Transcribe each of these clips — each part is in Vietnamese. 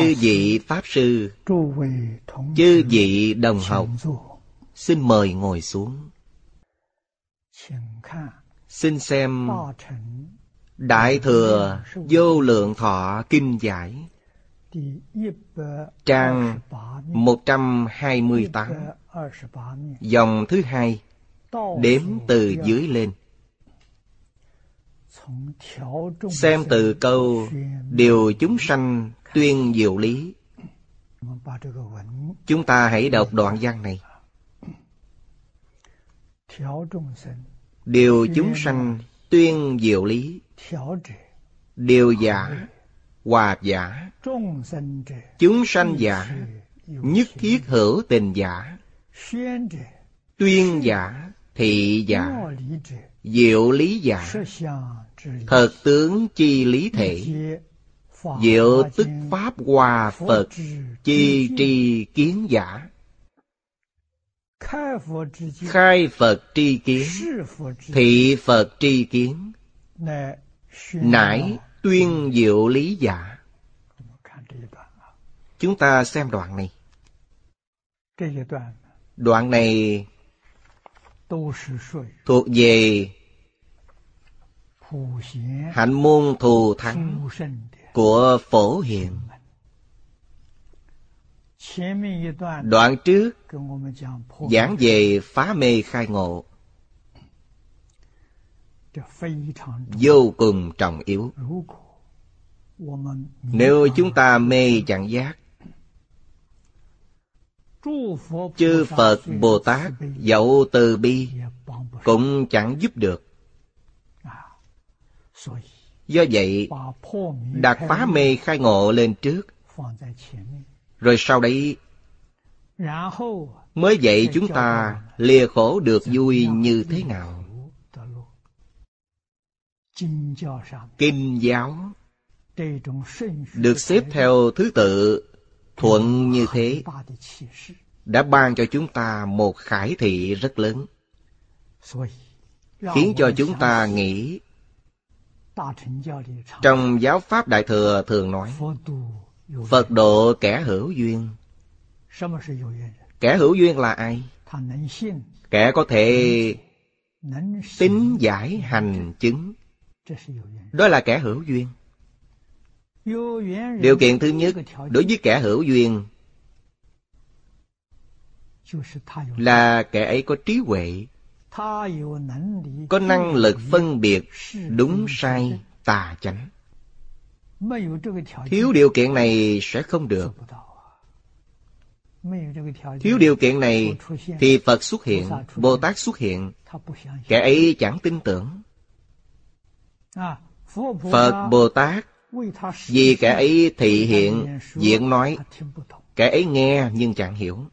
chư vị pháp sư chư vị đồng học xin mời ngồi xuống. Xin xem đại thừa vô lượng thọ kinh giải. Trang 128 dòng thứ hai đếm từ dưới lên. Xem từ câu điều chúng sanh tuyên diệu lý. Chúng ta hãy đọc đoạn văn này. Điều chúng sanh tuyên diệu lý. Điều giả hòa giả. Chúng sanh giả nhất thiết hữu tình giả. Tuyên giả thị giả. Diệu lý giả. Thật tướng chi lý thể. Diệu tức Pháp hòa Phật Chi tri kiến giả. Khai Phật tri kiến Thị Phật tri kiến. Nãi tuyên diệu lý giả. Chúng ta xem đoạn này. Đoạn? Này Thuộc về Hạnh môn thù thắng của phổ hiền. Đoạn trước, giảng về phá mê khai ngộ. Vô cùng trọng yếu. Nếu chúng ta mê chẳng giác, chư phật bồ tát dẫu từ bi cũng chẳng giúp được. Do vậy, đạt phá mê khai ngộ lên trước, rồi sau đấy mới vậy chúng ta lìa khổ được vui như thế nào. Kinh giáo được xếp theo thứ tự thuận như thế đã ban cho chúng ta một khải thị rất lớn khiến cho chúng ta nghĩ trong giáo Pháp Đại Thừa thường nói Phật độ kẻ hữu duyên. Kẻ hữu duyên là ai? Kẻ có thể tính giải hành chứng. Đó là kẻ hữu duyên. Điều kiện thứ nhất Đối với kẻ hữu duyên Là kẻ ấy có trí huệ có năng lực phân biệt đúng sai, tà chánh. Thiếu điều kiện này sẽ không được. Thiếu điều kiện này thì phật xuất hiện bồ tát xuất hiện. Kẻ ấy chẳng tin tưởng. Phật bồ tát vì kẻ ấy thị hiện diễn nói. Kẻ ấy nghe nhưng chẳng hiểu.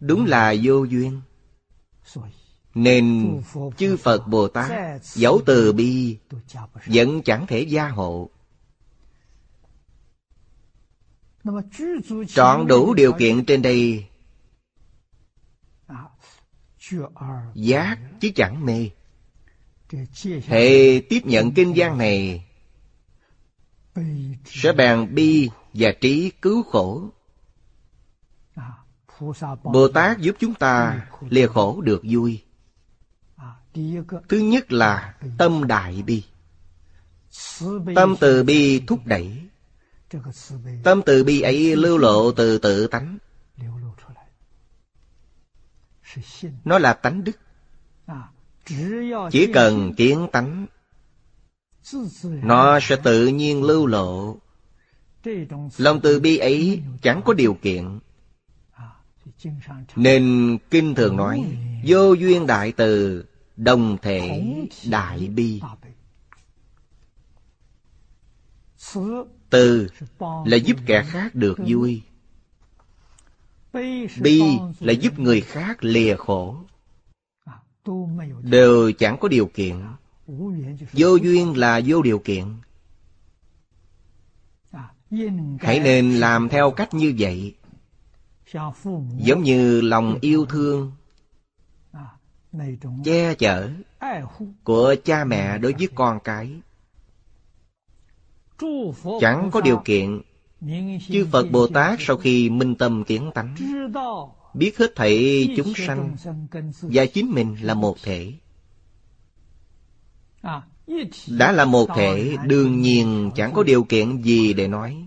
Đúng là vô duyên. Nên chư Phật Bồ Tát Dẫu từ bi Vẫn chẳng thể gia hộ. Trọn đủ điều kiện trên đây Giác chứ chẳng mê. Hệ tiếp nhận kinh gian này Sẽ bàn bi và trí cứu khổ. Bồ Tát giúp chúng ta lìa khổ được vui. Thứ nhất là tâm đại bi. Tâm từ bi thúc đẩy. Tâm từ bi ấy lưu lộ từ tự tánh. Nó là tánh đức. Chỉ cần kiến tánh, nó sẽ tự nhiên lưu lộ. Lòng từ bi ấy chẳng có điều kiện. Nên Kinh thường nói Vô duyên đại từ Đồng thể đại bi. Từ là giúp kẻ khác được vui. Bi là giúp người khác lìa khổ. Đều chẳng có điều kiện. Vô duyên là vô điều kiện. Hãy nên làm theo cách như vậy giống như lòng yêu thương che chở của cha mẹ đối với con cái. Chẳng có điều kiện chư phật bồ tát sau khi minh tâm kiến tánh biết hết thảy chúng sanh và chính mình là một thể. À, Đã là một thể đương nhiên chẳng có điều kiện gì để nói.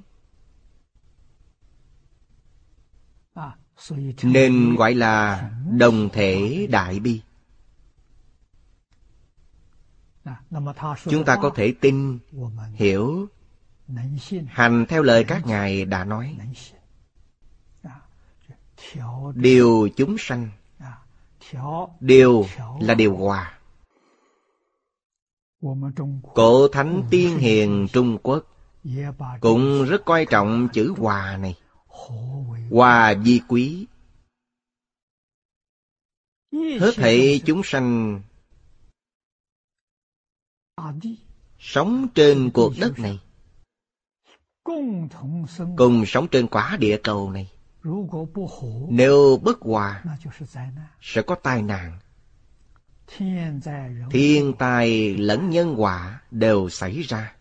nên gọi là đồng thể đại bi. Chúng ta có thể tin, hiểu, hành theo lời các ngài đã nói. Điều chúng sanh. Điều là điều hòa. Cổ thánh tiên hiền trung quốc cũng rất coi trọng chữ hòa này. Hòa di quý. Hết thảy chúng sanh Sống trên cuộc đất này, Cùng sống trên quả địa cầu này. Nếu bất hòa, Sẽ có tai nạn. Thiên tai lẫn nhân quả đều xảy ra.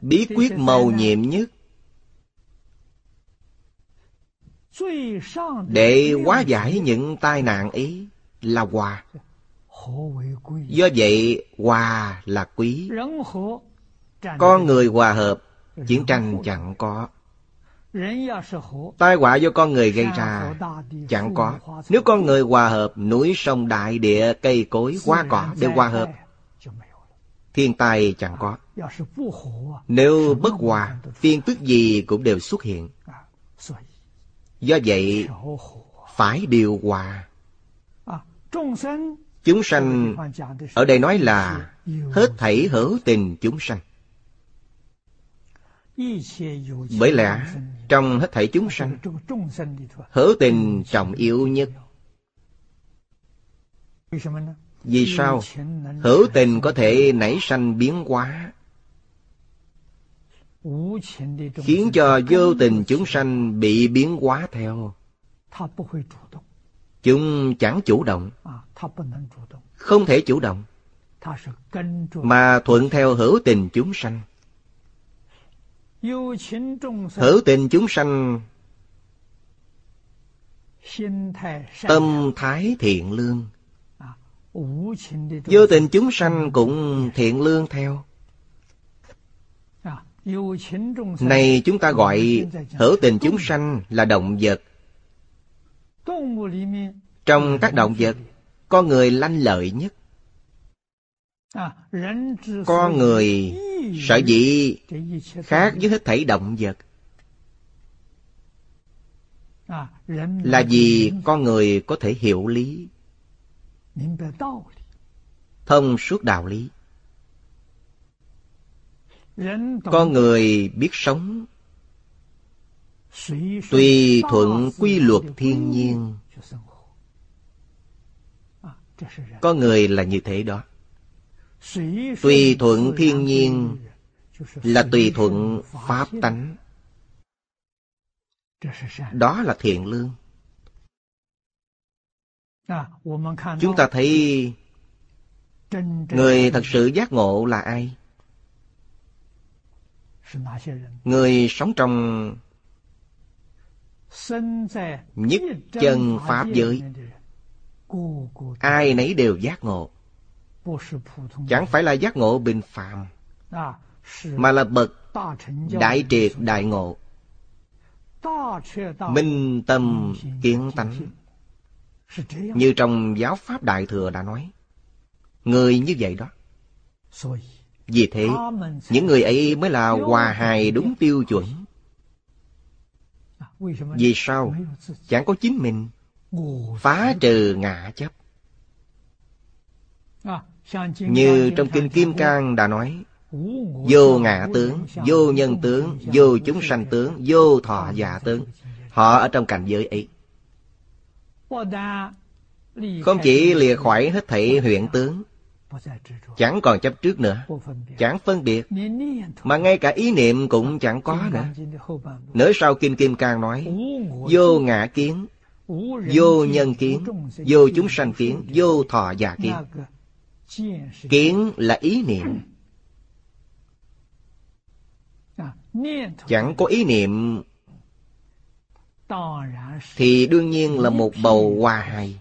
Bí quyết màu nhiệm nhất. Để hóa giải những tai nạn ý là hòa. Do vậy hòa là quý. Con người hòa hợp Chiến tranh chẳng có. Tai họa do con người gây ra Chẳng có. Nếu con người hòa hợp Núi sông đại địa cây cối hoa cỏ đều hòa hợp thiên tai chẳng có. Nếu bất hòa phiên tức gì cũng đều xuất hiện. Do vậy, phải điều hòa. Chúng sanh, ở đây nói là hết thảy hữu tình chúng sanh. Bởi lẽ, trong hết thảy chúng sanh, hữu tình trọng yếu nhất. Vì sao? Hữu tình có thể nảy sanh biến hóa. Khiến cho vô tình chúng sanh bị biến hóa theo. Chúng chẳng chủ động. Không thể chủ động. Mà thuận theo hữu tình chúng sanh. Hữu tình chúng sanh, Tâm thái thiện lương. Vô tình chúng sanh cũng thiện lương theo. Này chúng ta gọi hữu tình chúng sanh là động vật. Trong các động vật Con người lanh lợi nhất. Con người sở dĩ khác với hết thảy động vật. Là vì con người có thể hiểu lý thông suốt đạo lý. Con người biết sống. Tùy thuận quy luật thiên nhiên. con người là như thế đó. Tùy thuận thiên nhiên là tùy thuận pháp tánh. Đó là thiện lương. Chúng ta thấy Người thật sự giác ngộ là ai? Người sống trong Nhất chân Pháp giới. Ai nấy đều giác ngộ. Chẳng phải là giác ngộ bình phàm Mà là bậc đại triệt đại ngộ. Minh tâm kiến tánh. Như trong giáo Pháp Đại Thừa đã nói. Người như vậy đó. Vì thế Những người ấy mới là hòa hài đúng tiêu chuẩn. Vì sao? Chẳng có chính mình. Phá trừ ngã chấp. Như trong Kinh Kim Cang đã nói Vô ngã tướng, vô nhân tướng, vô chúng sanh tướng, vô thọ giả tướng. Họ ở trong cảnh giới ấy. Không chỉ lìa khỏi hết thảy huyện tướng Chẳng còn chấp trước nữa Chẳng phân biệt. Mà ngay cả ý niệm cũng chẳng có nữa. Nửa sau Kim Kim càng nói Vô ngã kiến Vô nhân kiến Vô chúng sanh kiến Vô thọ già kiến. Kiến là ý niệm. Chẳng có ý niệm thì đương nhiên là một bầu hoa hai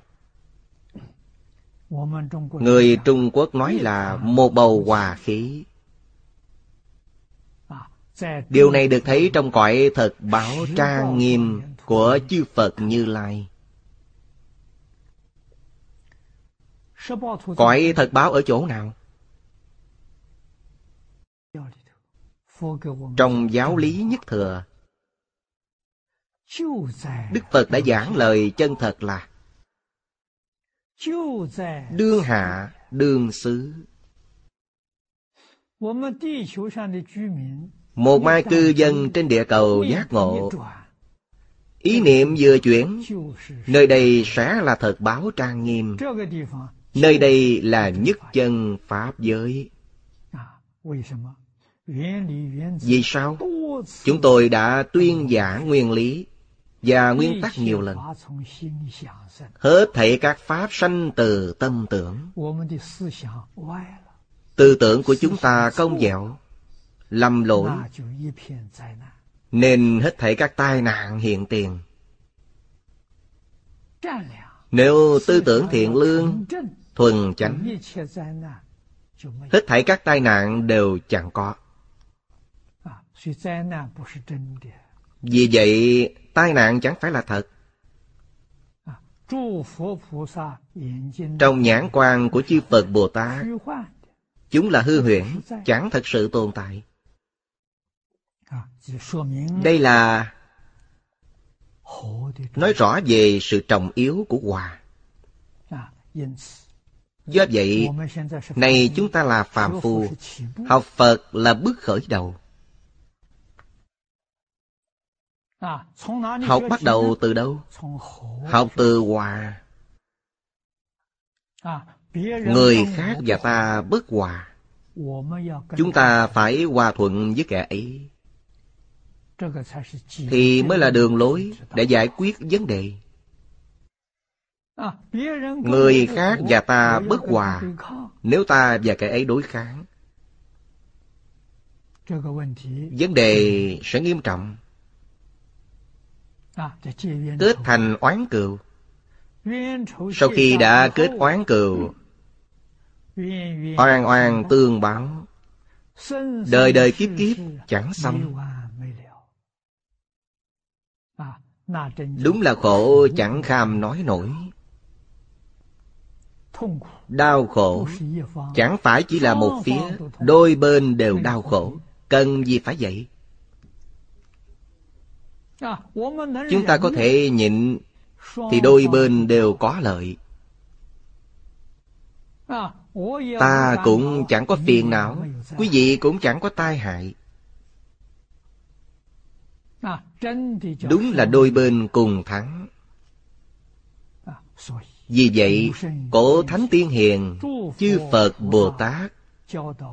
người trung quốc nói là một bầu hòa khí. Điều này được thấy trong cõi thật báo trang nghiêm của chư phật như lai. Cõi thật báo ở chỗ nào? Trong giáo lý nhất thừa Đức Phật đã giảng lời chân thật là Đương hạ, đương xứ. Một mai cư dân trên địa cầu giác ngộ. Ý niệm vừa chuyển Nơi đây sẽ là thật báo trang nghiêm. Nơi đây là nhất chân Pháp giới. Vì sao? Chúng tôi đã tuyên giả nguyên lý và nguyên tắc nhiều lần. Hết thảy các pháp sanh từ tâm tưởng. Tư tưởng của chúng ta công dẻo, lầm lỗi, nên hết thảy các tai nạn hiện tiền. Nếu tư tưởng thiện lương, thuần chánh, hết thảy các tai nạn đều chẳng có. Vì vậy, tai nạn chẳng phải là thật. Trong nhãn quan của chư Phật Bồ Tát, chúng là hư huyễn, chẳng thật sự tồn tại. Đây là nói rõ về sự trọng yếu của hòa. Do vậy, nay chúng ta là phàm phu, học Phật là bước khởi đầu. Học bắt đầu từ đâu? Học từ hòa. Người khác và ta bất hòa. Chúng ta phải hòa thuận với kẻ ấy. Thì mới là đường lối để giải quyết vấn đề. Người khác và ta bất hòa nếu ta và kẻ ấy đối kháng. Vấn đề sẽ nghiêm trọng kết thành oán cừu. Sau khi đã kết oán cừu oan oan tương báo. Đời đời kiếp kiếp chẳng xong đúng là khổ chẳng kham nói nổi. Đau khổ chẳng phải chỉ là một phía. đôi bên đều đau khổ. Cần gì phải vậy? Chúng ta có thể nhịn Thì đôi bên đều có lợi. Ta cũng chẳng có phiền não. Quý vị cũng chẳng có tai hại. Đúng là đôi bên cùng thắng. Vì vậy Cổ Thánh Tiên Hiền Chư Phật Bồ Tát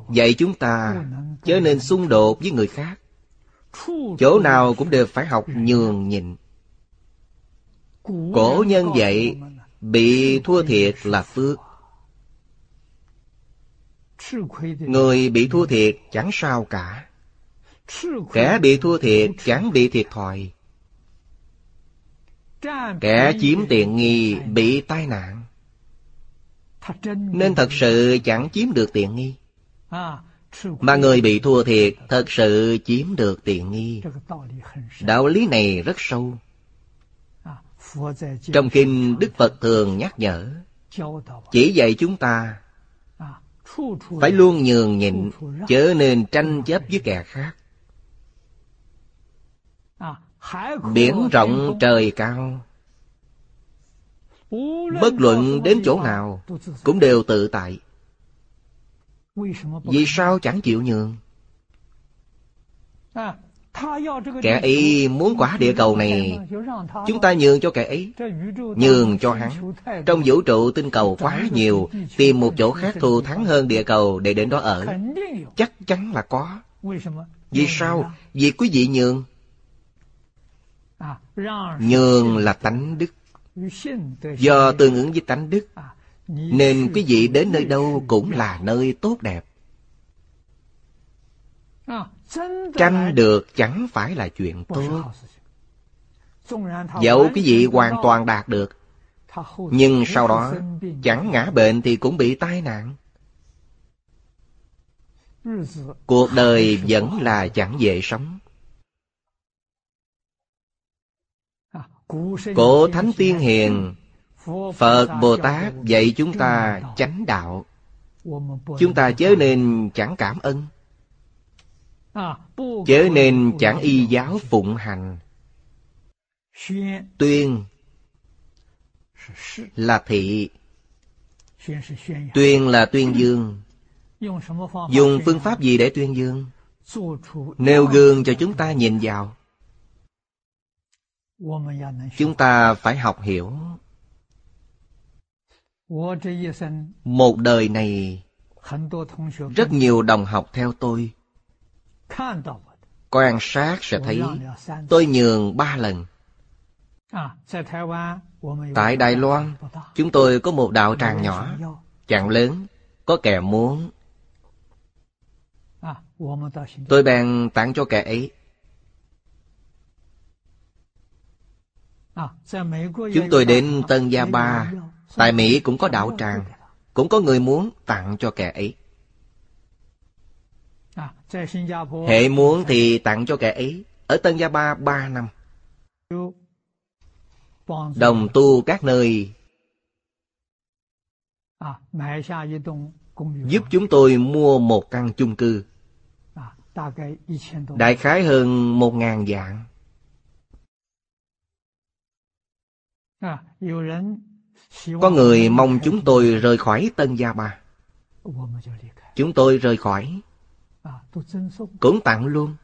Dạy chúng ta Chớ nên xung đột với người khác chỗ nào cũng đều phải học nhường nhịn. Cổ nhân dạy bị thua thiệt là phước. Người bị thua thiệt chẳng sao cả. Kẻ bị thua thiệt chẳng bị thiệt thòi. kẻ chiếm tiện nghi bị tai nạn. Nên thật sự chẳng chiếm được tiện nghi mà người bị thua thiệt thật sự chiếm được tiện nghi. Đạo lý này rất sâu. Trong kinh đức phật thường nhắc nhở, chỉ dạy chúng ta phải luôn nhường nhịn, chớ nên tranh chấp với kẻ khác. Biển rộng, trời cao. Bất luận đến chỗ nào cũng đều tự tại. Vì sao chẳng chịu nhường? À, kẻ ấy muốn quả địa cầu này Chúng ta nhường cho kẻ ấy Nhường cho hắn. Trong vũ trụ tinh cầu quá nhiều Tìm một chỗ khác thù thắng hơn địa cầu Để đến đó ở. Chắc chắn là có. Vì sao? Vì quý vị nhường. À, nhường là tánh đức. Do tương ứng với tánh đức. À, nên quý vị đến nơi đâu cũng là nơi tốt đẹp. Tranh được chẳng phải là chuyện tốt. Dẫu quý vị hoàn toàn đạt được, Nhưng sau đó chẳng ngã bệnh thì cũng bị tai nạn. Cuộc đời vẫn là chẳng dễ sống. Cổ Thánh Tiên Hiền Phật Bồ Tát dạy chúng ta chánh đạo. Chúng ta chớ nên chẳng cảm ơn. Chớ nên chẳng y giáo phụng hành. Tuyên là thị. Tuyên là tuyên dương. Dùng phương pháp gì để tuyên dương? Nêu gương cho chúng ta nhìn vào. Chúng ta phải học hiểu. Một đời này Rất nhiều đồng học theo tôi. Quan sát sẽ thấy Tôi nhường ba lần. Tại Đài Loan Chúng tôi có một đạo tràng nhỏ Chẳng lớn Có kẻ muốn. Tôi bèn tặng cho kẻ ấy. Chúng tôi đến Tân Gia Ba Tại Mỹ cũng có đạo tràng, Cũng có người muốn tặng cho kẻ ấy. Hệ muốn thì tặng cho kẻ ấy, Ở Tân Gia Ba ba năm. Đồng tu các nơi. Giúp chúng tôi mua một căn chung cư. Đại khái hơn một ngàn dạng. À, có người mong chúng tôi rời khỏi Tân Gia Ba. Chúng tôi rời khỏi. Cũng tặng luôn.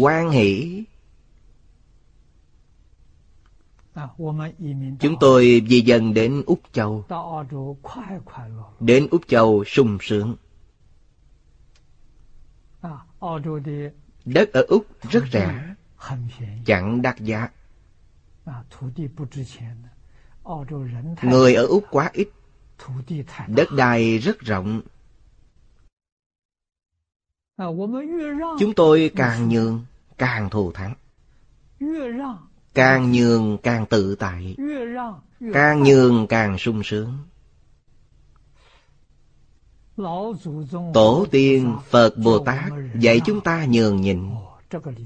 Quan hỷ. Chúng tôi di dần đến Úc Châu. Đến Úc Châu sung sướng. Đất ở Úc rất rẻ. Chẳng đắt giá Người ở Úc quá ít Đất đai rất rộng Chúng tôi càng nhường càng thù thắng Càng nhường càng tự tại Càng nhường càng sung sướng。Tổ tiên Phật Bồ Tát dạy chúng ta nhường nhịn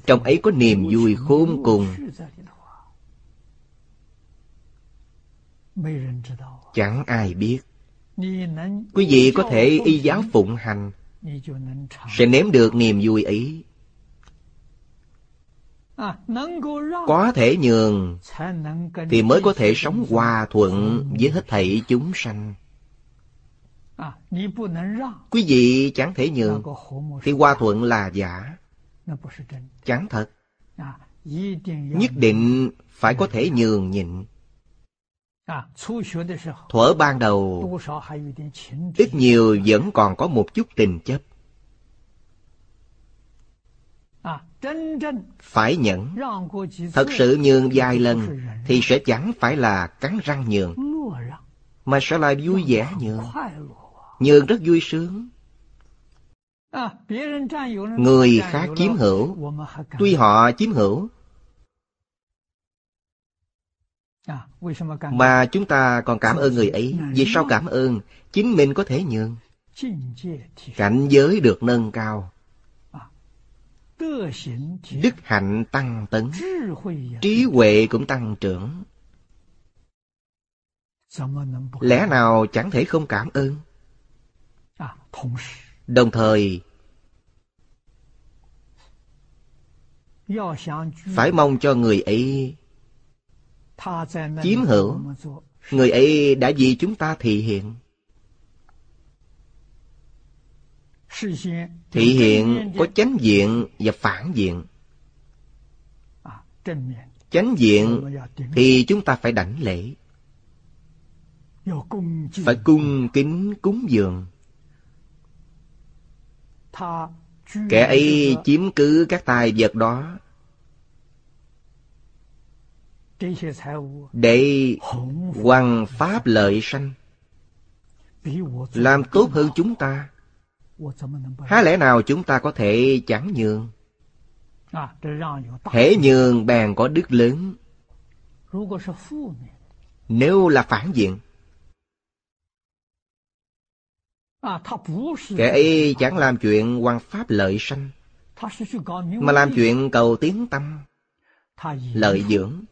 Trong ấy có niềm vui khôn cùng Chẳng ai biết. Quý vị có thể y giáo phụng hành. Sẽ nếm được niềm vui ấy. Có thể nhường Thì mới có thể sống hòa thuận với hết thảy chúng sanh. Quý vị chẳng thể nhường Thì hòa thuận là giả. Chẳng thật. Nhất định phải có thể nhường nhịn Thuở ban đầu Ít nhiều vẫn còn có một chút tình chấp。Phải nhẫn Thật sự nhường vài lần Thì sẽ chẳng phải là cắn răng nhường Mà sẽ là vui vẻ nhường。Nhường rất vui sướng。Người khác chiếm hữu Tuy họ chiếm hữu Mà chúng ta còn cảm ơn người ấy. Vì sao cảm ơn? Chính mình có thể nhường. Cảnh giới được nâng cao. Đức hạnh tăng tấn. Trí huệ cũng tăng trưởng. Lẽ nào chẳng thể không cảm ơn? Đồng thời Phải mong cho người ấy Chiếm hữu. Người ấy đã vì chúng ta thị hiện. Thị hiện có chánh diện và phản diện. Chánh diện thì chúng ta phải đảnh lễ. Phải cung kính cúng dường. Kẻ ấy chiếm cứ các tài vật đó để hoằng pháp lợi sanh, làm tốt hơn chúng ta. Há lẽ nào chúng ta có thể chẳng nhường? Hễ nhường bèn có đức lớn. Nếu là phản diện, kẻ ấy chẳng làm chuyện hoàng pháp lợi sanh, mà làm chuyện cầu tiếng tâm, lợi dưỡng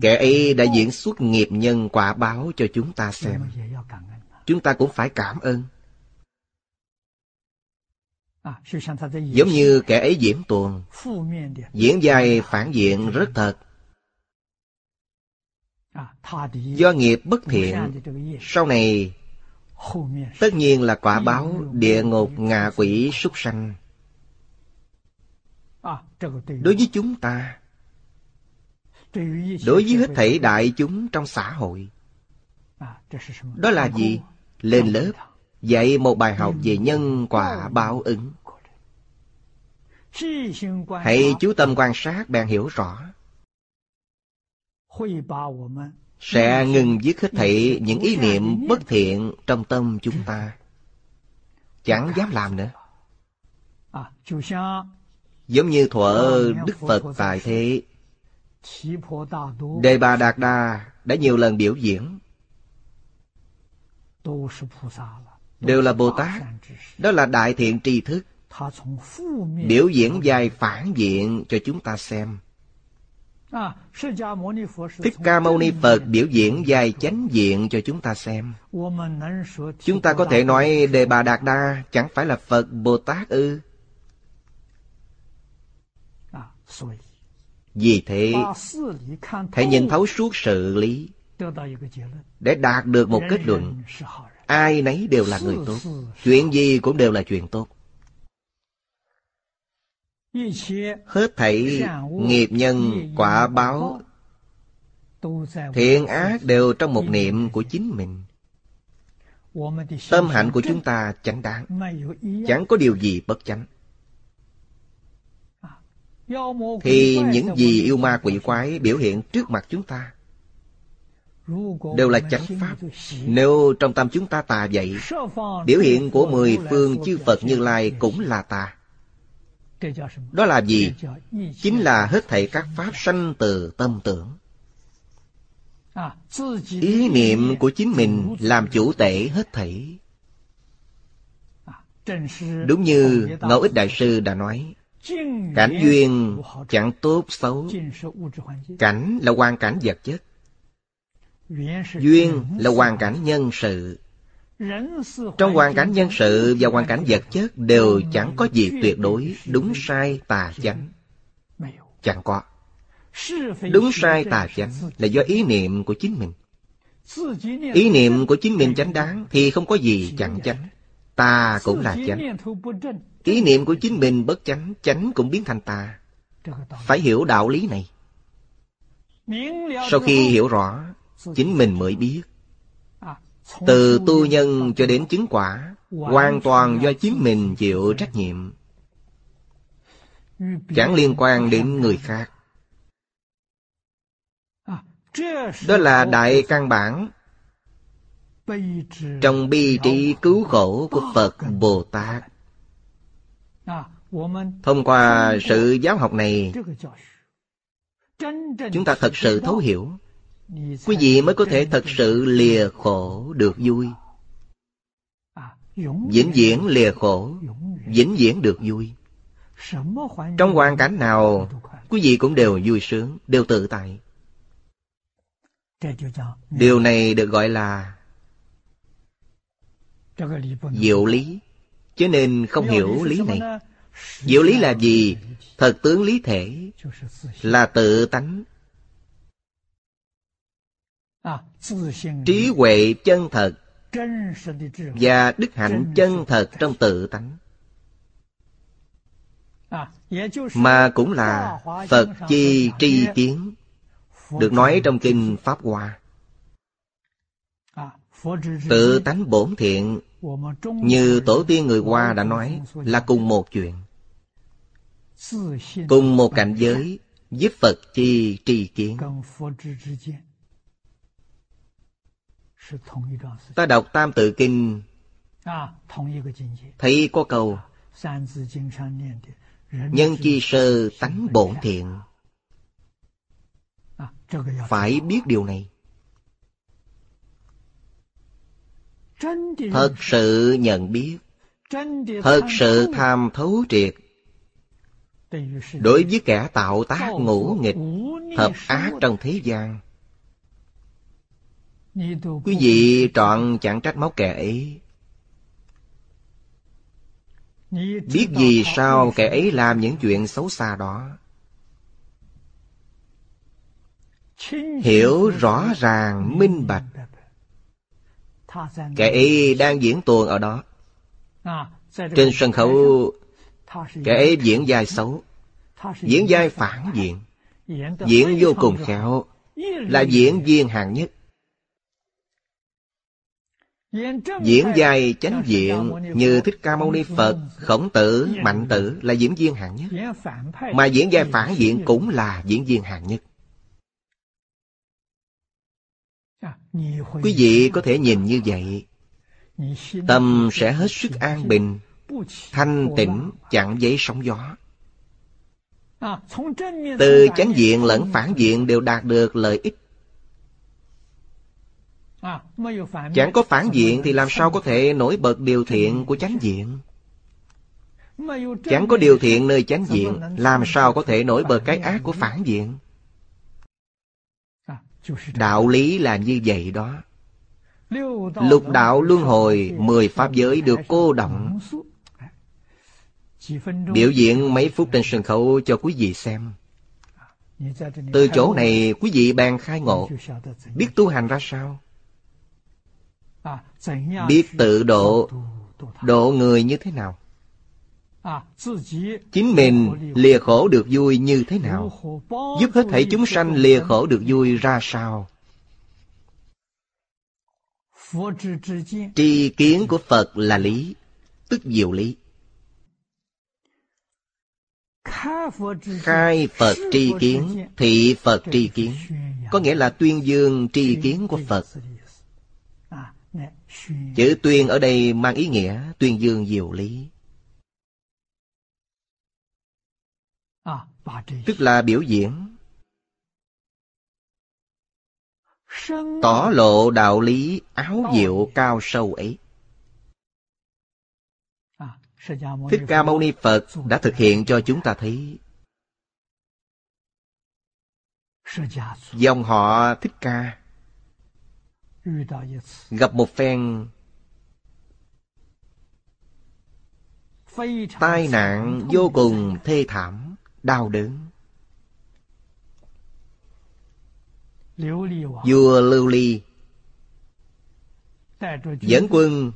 kẻ ấy đã diễn xuất nghiệp nhân quả báo cho chúng ta xem. chúng ta cũng phải cảm ơn. giống như kẻ ấy diễn tuồng diễn dài phản diện rất thật. Do nghiệp bất thiện sau này tất nhiên là quả báo địa ngục ngạ quỷ súc sanh. Đối với chúng ta đối với hết thảy đại chúng trong xã hội. Đó là gì? Lên lớp, dạy một bài học về nhân quả báo ứng. Hãy chú tâm quan sát bạn hiểu rõ. Sẽ ngừng dứt hết thảy những ý niệm bất thiện trong tâm chúng ta. Chẳng dám làm nữa. Giống như thuở đức phật tại thế đề bà đạt đa đã nhiều lần biểu diễn. Đều là bồ tát. Đó là đại thiện tri thức. Biểu diễn dài phản diện cho chúng ta xem. Thích Ca Mâu Ni Phật biểu diễn dài chánh diện cho chúng ta xem. Chúng ta có thể nói Đề Bà Đạt Đa chẳng phải là Phật Bồ Tát ư? Vì thế, hãy nhìn thấu suốt sự lý để đạt được một kết luận. Ai nấy đều là người tốt. Chuyện gì cũng đều là chuyện tốt. Hết thảy nghiệp nhân quả báo Thiện ác đều trong một niệm của chính mình Tâm hạnh của chúng ta chẳng đáng Chẳng có điều gì bất chánh thì những gì yêu ma quỷ quái biểu hiện trước mặt chúng ta Đều là chánh pháp Nếu trong tâm chúng ta tà vậy Biểu hiện của mười phương chư Phật Như Lai cũng là tà đó là gì? Chính là hết thảy các pháp sanh từ tâm tưởng. Ý niệm của chính mình làm chủ tể hết thảy. Đúng như Ngẫu Ích Đại Sư đã nói, Cảnh duyên chẳng tốt xấu. Cảnh là hoàn cảnh vật chất. Duyên là hoàn cảnh nhân sự. Trong hoàn cảnh nhân sự và hoàn cảnh vật chất đều chẳng có gì tuyệt đối, đúng sai tà chánh. Chẳng có. Đúng sai tà chánh là do ý niệm của chính mình. Ý niệm của chính mình chánh đáng thì không có gì chẳng chánh. Ta cũng là chánh. Ý niệm của chính mình bất chánh, chánh cũng biến thành tà. Phải hiểu đạo lý này. Sau khi hiểu rõ, chính mình mới biết từ tu nhân cho đến chứng quả hoàn toàn do chính mình chịu trách nhiệm chẳng liên quan đến người khác đó là đại căn bản trong bi trí cứu khổ của phật bồ tát thông qua sự giáo học này chúng ta thật sự thấu hiểu quý vị mới có thể thật sự lìa khổ được vui vĩnh viễn lìa khổ vĩnh viễn được vui trong hoàn cảnh nào quý vị cũng đều vui sướng đều tự tại。điều này được gọi là diệu lý cho nên không hiểu lý này diệu lý là gì? Thật tướng lý thể là tự tánh. Trí huệ chân thật và đức hạnh chân thật trong tự tánh. Mà cũng là phật chi tri kiến được nói trong kinh pháp hoa. Tự tánh bổn thiện như tổ tiên người hoa đã nói, là cùng một chuyện. Cùng một cảnh giới với Phật chi trì kiến. Ta đọc Tam Tự Kinh. Thấy có câu, Nhân chi sơ tánh bổn thiện. Phải biết điều này. Thật sự nhận biết. Thật sự tham thấu triệt. Đối với kẻ tạo tác ngũ nghịch Hợp ác trong thế gian. Quý vị trọn chẳng trách móc kẻ ấy. Biết gì sao kẻ ấy làm những chuyện xấu xa đó? Hiểu rõ ràng minh bạch Kẻ ấy đang diễn tuồng ở đó Trên sân khấu Kẻ ấy diễn vai xấu Diễn vai phản diện Diễn vô cùng khéo Là diễn viên hạng nhất Diễn vai chánh diện như Thích Ca Mâu Ni Phật, Khổng Tử, Mạnh Tử là diễn viên hạng nhất. Mà diễn vai phản diện cũng là diễn viên hạng nhất. Quý vị có thể nhìn như vậy, tâm sẽ hết sức an bình, thanh tịnh, chẳng giấy sóng gió. Từ chánh diện lẫn phản diện đều đạt được lợi ích Chẳng có phản diện thì làm sao có thể nổi bật điều thiện của chánh diện? Chẳng có điều thiện nơi chánh diện, làm sao có thể nổi bật cái ác của phản diện? Đạo lý là như vậy đó. Lục đạo luân hồi, mười pháp giới được cô động. Biểu diễn mấy phút trên sân khấu cho quý vị xem. Từ chỗ này quý vị bàn khai ngộ, biết tu hành ra sao? biết tự độ độ người như thế nào chính mình lìa khổ được vui như thế nào? giúp hết thảy chúng sanh lìa khổ được vui ra sao? Tri kiến của phật là lý tức diệu lý. Khai phật tri kiến thị phật tri kiến. có nghĩa là tuyên dương tri kiến của phật. Chữ tuyên ở đây mang ý nghĩa tuyên dương diệu lý. Tức là biểu diễn. Tỏ lộ đạo lý áo diệu cao sâu ấy. Thích Ca Mâu Ni Phật đã thực hiện cho chúng ta thấy. Dòng họ Thích Ca. Gặp một phen tai nạn vô cùng thê thảm đau đớn. Vua lưu ly dẫn quân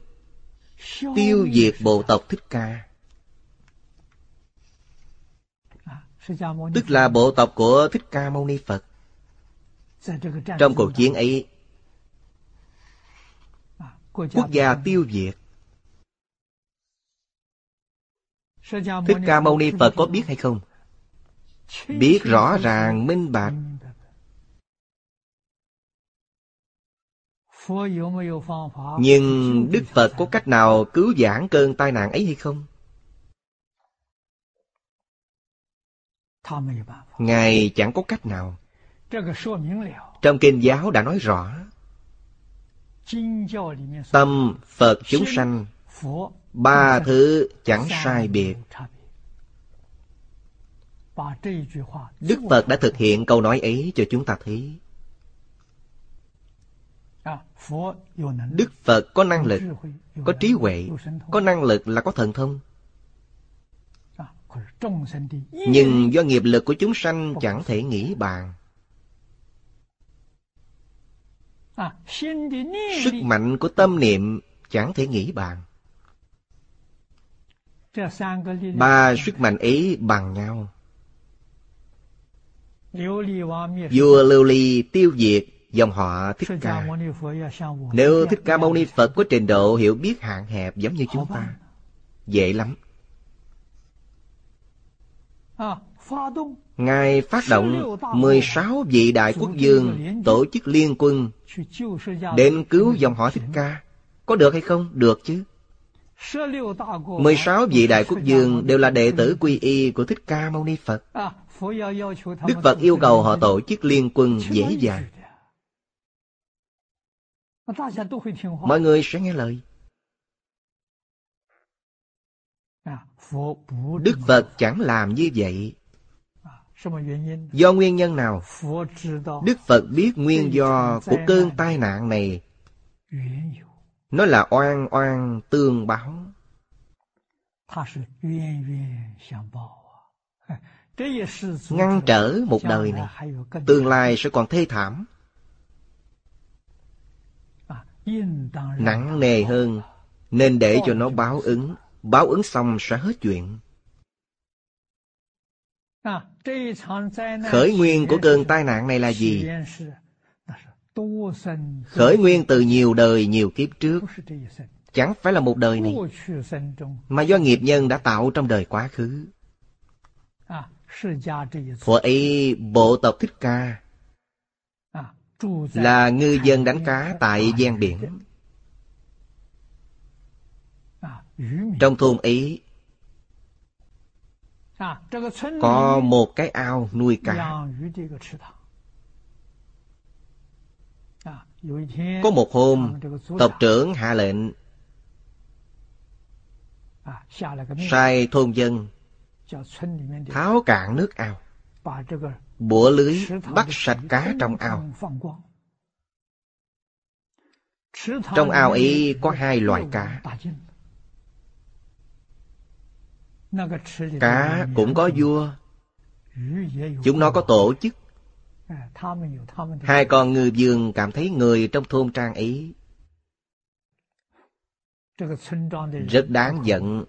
tiêu diệt bộ tộc thích ca. Tức là bộ tộc của thích ca mâu ni phật. Trong cuộc chiến ấy quốc gia tiêu diệt. Thích ca mâu ni phật có biết hay không biết rõ ràng, minh bạch. Nhưng đức phật có cách nào cứu giãn cơn tai nạn ấy hay không? Ngài chẳng có cách nào. Trong kinh giáo đã nói rõ, Tâm Phật chúng sanh, Ba thứ chẳng sai biệt. Đức Phật đã thực hiện câu nói ấy cho chúng ta thấy. Đức Phật có năng lực Có trí huệ Có năng lực là có thần thông. Nhưng do nghiệp lực của chúng sanh chẳng thể nghĩ bàn. Sức mạnh của tâm niệm chẳng thể nghĩ bàn. Ba sức mạnh ấy bằng nhau. Vua Lưu Ly tiêu diệt dòng họ Thích Ca. Nếu Thích Ca Mâu Ni Phật có trình độ hiểu biết hạn hẹp giống như chúng ta, dễ lắm. Ngài phát động 16 vị đại quốc dương tổ chức liên quân đến cứu dòng họ Thích Ca. Có được hay không? Được chứ. 16 vị đại quốc dương đều là đệ tử quy y của Thích Ca Mâu Ni Phật. Đức Phật yêu cầu họ tổ chức liên quân dễ dàng. Mọi người sẽ nghe lời. Đức Phật chẳng làm như vậy. Do nguyên nhân nào? Đức Phật biết nguyên do của cơn tai nạn này. Nó là oan oan tương báo. Ngăn trở một đời này, tương lai sẽ còn thê thảm. Nặng nề hơn, nên để cho nó báo ứng. Báo ứng xong sẽ hết chuyện. Khởi nguyên của cơn tai nạn này là gì? Khởi nguyên từ nhiều đời nhiều kiếp trước Chẳng phải là một đời này Mà do nghiệp nhân đã tạo trong đời quá khứ Thuở ấy bộ tộc Thích Ca Là ngư dân đánh cá tại gian biển. Trong thôn ấy Có một cái ao nuôi cá. Có một hôm, tộc trưởng hạ lệnh sai thôn dân tháo cạn nước ao, bủa lưới bắt sạch cá trong ao. Trong ao ấy có hai loại cá. Cá cũng có vua. Chúng nó có tổ chức Hai con ngư dương cảm thấy người trong thôn trang ấy rất đáng giận.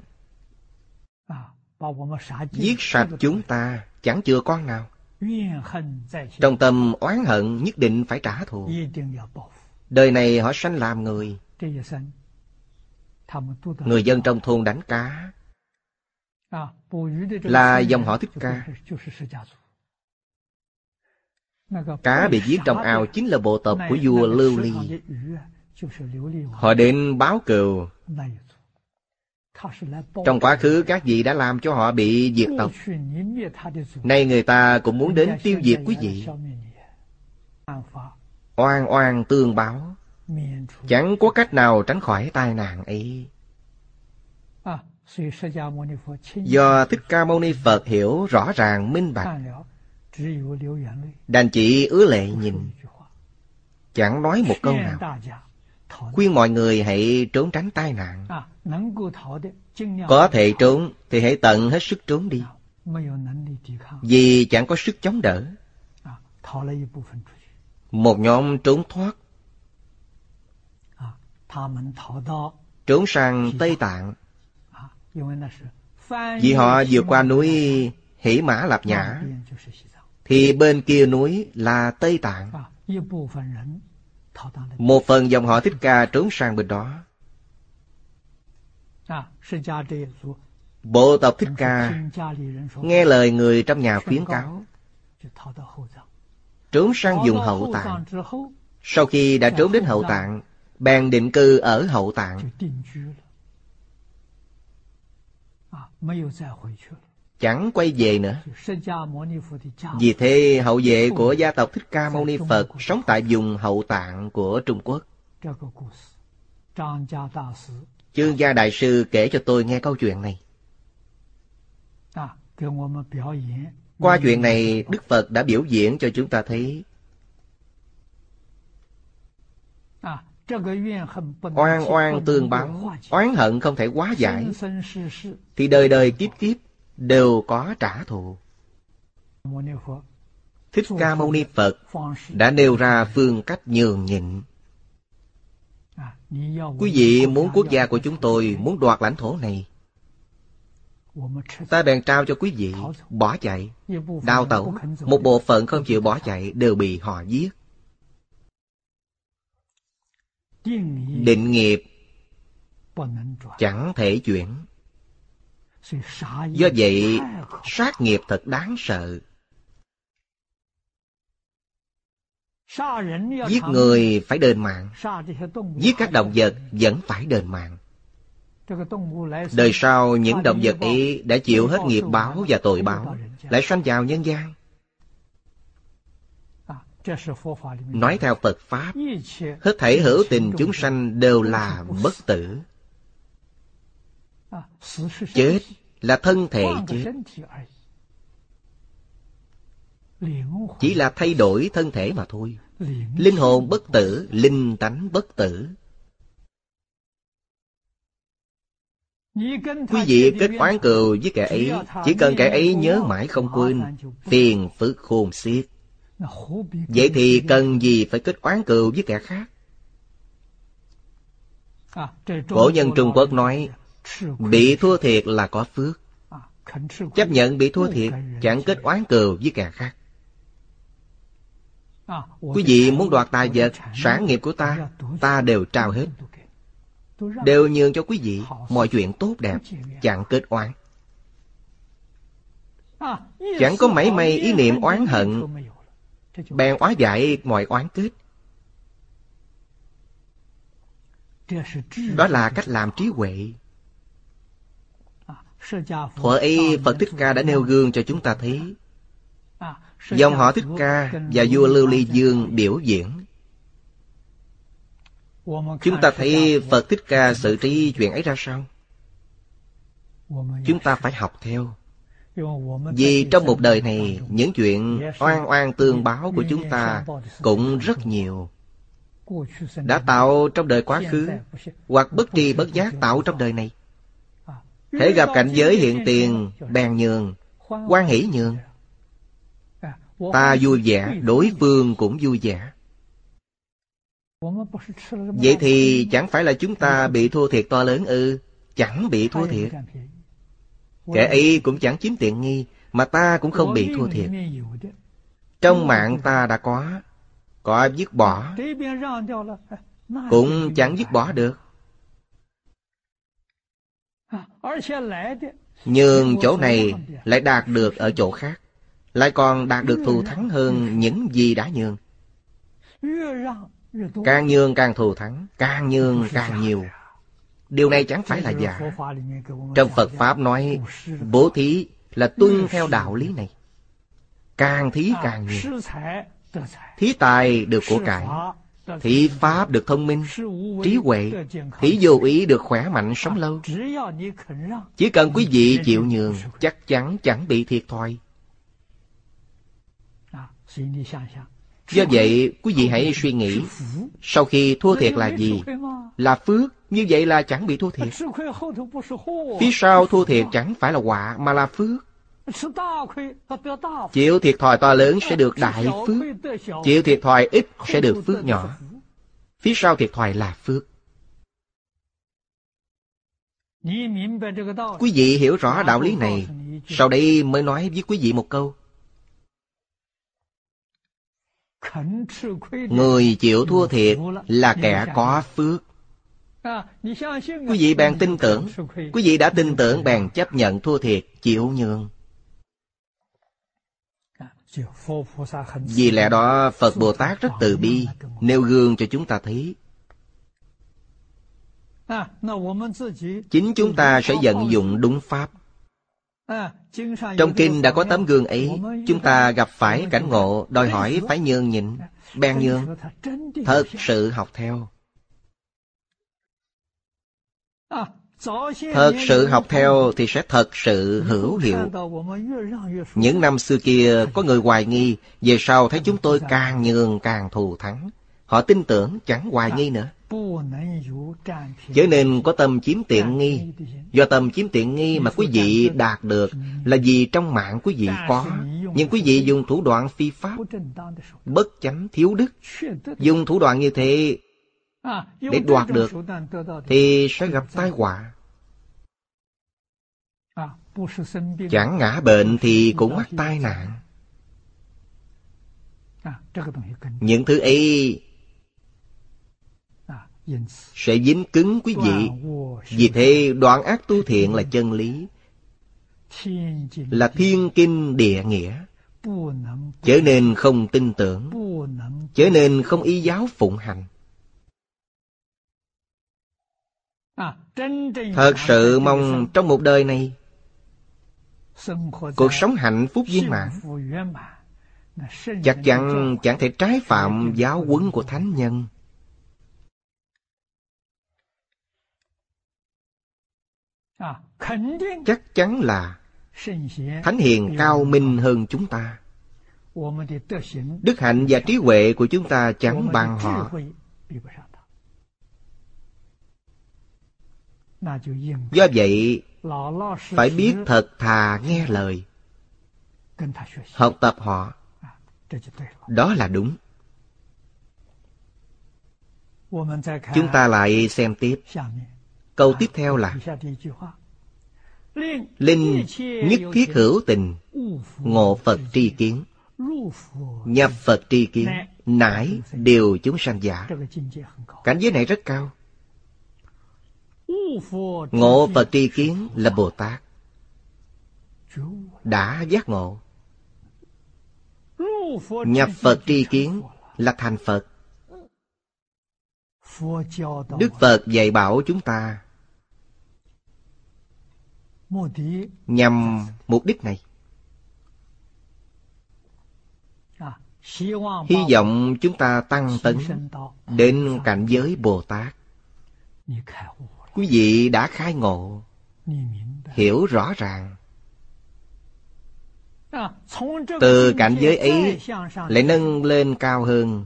Giết sạch chúng ta, chẳng chừa con nào. Trong tâm oán hận nhất định phải trả thù. Đời này họ sanh làm người. Người dân trong thôn đánh cá là dòng họ thích ca. Cá bị giết trong ao chính là bộ tộc của vua Lưu Ly. Họ đến báo cừu. Trong quá khứ các vị đã làm cho họ bị diệt tộc. Nay người ta cũng muốn đến tiêu diệt quý vị. Oan oan tương báo. Chẳng có cách nào tránh khỏi tai nạn ấy. Do Thích Ca Mâu Ni Phật hiểu rõ ràng minh bạch Đành chỉ ứa lệ nhìn Chẳng nói một câu nào Khuyên mọi người hãy trốn tránh tai nạn. Có thể trốn Thì hãy tận hết sức trốn đi. Vì chẳng có sức chống đỡ. Một nhóm trốn thoát. Trốn sang Tây Tạng. Vì họ vượt qua núi Hỷ Mã Lạp Nhã. Thì bên kia núi là Tây Tạng. Một phần dòng họ Thích Ca trốn sang bên đó. Bộ tộc Thích Ca nghe lời người trong nhà khuyến cáo, trốn sang dùng hậu tạng. Sau khi đã trốn đến hậu tạng, bèn định cư ở hậu tạng chẳng quay về nữa. Vì thế hậu vệ của gia tộc Thích Ca Mâu Ni Phật sống tại vùng hậu tạng của Trung Quốc. Chương gia đại sư kể cho tôi nghe câu chuyện này. Qua chuyện này, Đức Phật đã biểu diễn cho chúng ta thấy Oan oan tương báo, oán hận không thể quá giải, thì đời đời kiếp kiếp đều có trả thù. Thích Ca Mâu Ni Phật đã nêu ra phương cách nhường nhịn. Quý vị muốn quốc gia của chúng tôi muốn đoạt lãnh thổ này. Ta bèn trao cho quý vị, bỏ chạy, đào tẩu. Một bộ phận không chịu bỏ chạy đều bị họ giết. Định nghiệp chẳng thể chuyển Do vậy, sát nghiệp thật đáng sợ. Giết người phải đền mạng, giết các động vật vẫn phải đền mạng. Đời sau những động vật ấy đã chịu hết nghiệp báo và tội báo, lại sanh vào nhân gian. Nói theo Phật Pháp, hết thảy hữu tình chúng sanh đều là bất tử. Chết là thân thể chết. Chỉ là thay đổi thân thể mà thôi. Linh hồn bất tử, linh tánh bất tử. Quý vị kết oán cừu với kẻ ấy, chỉ cần kẻ ấy nhớ mãi không quên, phiền phức khôn xiết. Vậy thì cần gì phải kết oán cừu với kẻ khác? Cổ nhân Trung Quốc nói, bị thua thiệt là có phước. Chấp nhận bị thua thiệt, chẳng kết oán cừu với kẻ khác. Quý vị muốn đoạt tài vật, sản nghiệp của ta, ta đều trao hết. Đều nhường cho quý vị mọi chuyện tốt đẹp, chẳng kết oán. Chẳng có mảy may ý niệm oán hận, bèn hóa giải mọi oán kết. Đó là cách làm trí huệ. Thuở ấy Phật Thích Ca đã nêu gương cho chúng ta thấy Dòng họ Thích Ca và vua Lưu Ly Dương biểu diễn. Chúng ta thấy Phật Thích Ca xử trí chuyện ấy ra sao? Chúng ta phải học theo. Vì trong một đời này, những chuyện oan oan tương báo của chúng ta cũng rất nhiều. Đã tạo trong đời quá khứ, hoặc bất tri bất giác tạo trong đời này thể gặp cảnh giới hiện tiền, bèn nhường, quan hỷ nhường. Ta vui vẻ, đối phương cũng vui vẻ. Vậy thì chẳng phải là chúng ta bị thua thiệt to lớn ư? Chẳng bị thua thiệt. Kẻ ấy cũng chẳng chiếm tiện nghi, mà ta cũng không bị thua thiệt. Trong mạng ta đã có, có dứt bỏ, cũng chẳng dứt bỏ được. Nhưng chỗ này lại đạt được ở chỗ khác lại còn đạt được thù thắng hơn những gì đã nhường. Càng nhường càng thù thắng, càng nhường càng nhiều. Điều này chẳng phải là giả. Trong Phật Pháp nói, bố thí là tuân theo đạo lý này. Càng thí càng nhiều. Thí tài được của cải. Thị Pháp được thông minh, trí huệ. Thị vô ý được khỏe mạnh sống lâu. Chỉ cần quý vị chịu nhường, chắc chắn chẳng bị thiệt thòi. Do vậy, quý vị hãy suy nghĩ, sau khi thua thiệt là gì? Là phước, như vậy là chẳng bị thua thiệt. Phía sau thua thiệt chẳng phải là họa, mà là phước. Chịu thiệt thòi to lớn sẽ được đại phước. Chịu thiệt thòi ít sẽ được phước nhỏ. Phía sau thiệt thòi là phước. Quý vị hiểu rõ đạo lý này, sau đây mới nói với quý vị một câu. Người chịu thua thiệt là kẻ có phước. Quý vị bèn tin tưởng, quý vị đã tin tưởng bèn chấp nhận thua thiệt, chịu nhường. Vì lẽ đó Phật Bồ Tát rất từ bi, nêu gương cho chúng ta thấy. Chính chúng ta sẽ vận dụng đúng Pháp. Trong kinh đã có tấm gương ấy, chúng ta gặp phải cảnh ngộ, đòi hỏi phải nhường nhịn, bèn nhường, thật sự học theo. Thật sự học theo thì sẽ thật sự hữu hiệu. Những năm xưa kia có người hoài nghi, về sau thấy chúng tôi càng nhường càng thù thắng. Họ tin tưởng chẳng hoài nghi nữa. Chớ nên có tâm chiếm tiện nghi Do tâm chiếm tiện nghi mà quý vị đạt được Là vì trong mạng quý vị có Nhưng quý vị dùng thủ đoạn phi pháp Bất chánh thiếu đức Dùng thủ đoạn như thế để đoạt được Thì sẽ gặp tai họa。Chẳng ngã bệnh thì cũng mắc tai nạn。Những thứ ấy sẽ dính cứng quý vị. Vì thế đoạn ác tu thiện là chân lý. là thiên kinh địa nghĩa。chớ nên không tin tưởng。chớ nên không y giáo phụng hành thật sự mong trong một đời này cuộc sống hạnh phúc viên mãn chắc chắn chẳng thể trái phạm giáo huấn của thánh nhân. Chắc chắn là thánh hiền cao minh hơn chúng ta. Đức hạnh và trí huệ của chúng ta chẳng bằng họ do vậy phải biết thật thà nghe lời. học tập họ. đó là đúng. chúng ta lại xem tiếp. câu tiếp theo là linh nhất thiết hữu tình ngộ phật tri kiến。nhập phật tri kiến nải đều chúng sanh giả. Cảnh giới này rất cao ngộ phật tri kiến là bồ tát. Đã giác ngộ. Nhập phật tri kiến là thành phật. Đức phật dạy bảo chúng ta nhằm mục đích này. Hy vọng chúng ta tăng tấn đến cảnh giới bồ tát quý vị đã khai ngộ, hiểu rõ ràng. Từ cảnh giới ấy lại nâng lên cao hơn.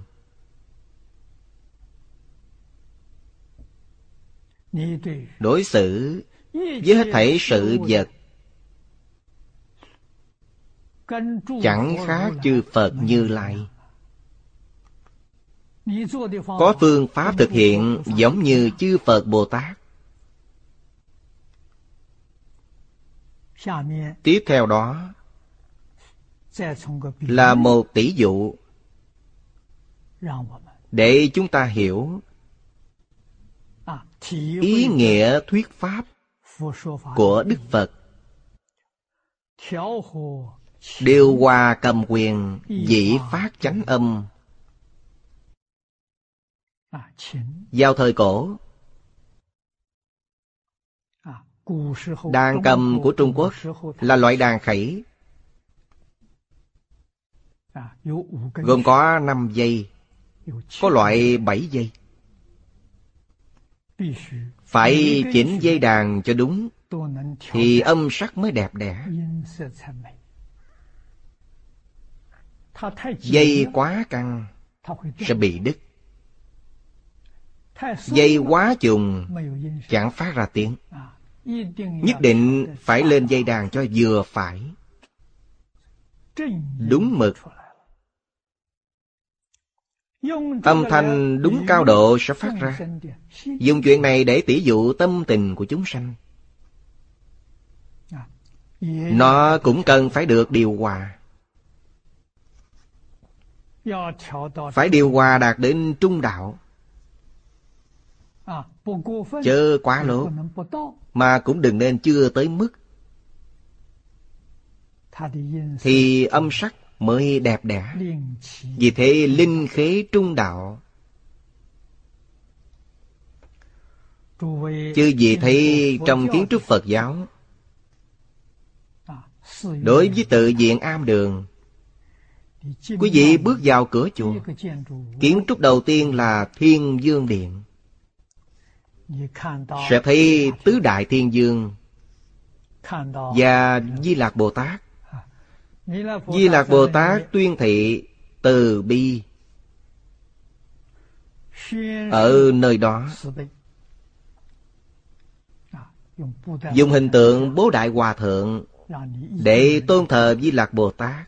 Đối xử với hết thảy sự vật chẳng khác chư phật như lai. Có phương pháp thực hiện giống như chư phật bồ tát. Tiếp theo đó là một tỷ dụ. để chúng ta hiểu ý nghĩa thuyết pháp của đức phật. điều hòa cầm quyền dĩ phát chánh âm. vào thời cổ đàn cầm của trung quốc là loại đàn khẩy. Gồm có năm dây có loại bảy dây. Phải chỉnh dây đàn cho đúng thì âm sắc mới đẹp đẽ. Dây quá căng sẽ bị đứt. Dây quá trùng chẳng phát ra tiếng nhất định phải lên dây đàn cho vừa phải. Đúng mực. Âm thanh đúng cao độ sẽ phát ra. Dùng chuyện này để tỉ dụ tâm tình của chúng sanh. Nó cũng cần phải được điều hòa. Phải điều hòa đạt đến trung đạo chớ quá lố. mà cũng đừng nên chưa tới mức. Thì âm sắc mới đẹp đẽ. vì thế linh khế trung đạo. Chứ vì thấy trong kiến trúc phật giáo đối với tự viện am đường quý vị bước vào cửa chùa. kiến trúc đầu tiên là thiên dương điện sẽ thấy tứ đại thiên dương và di lạc bồ tát. Di lạc bồ tát tuyên thị từ bi. Ở nơi đó. Dùng hình tượng bố đại hòa thượng để tôn thờ di lạc bồ tát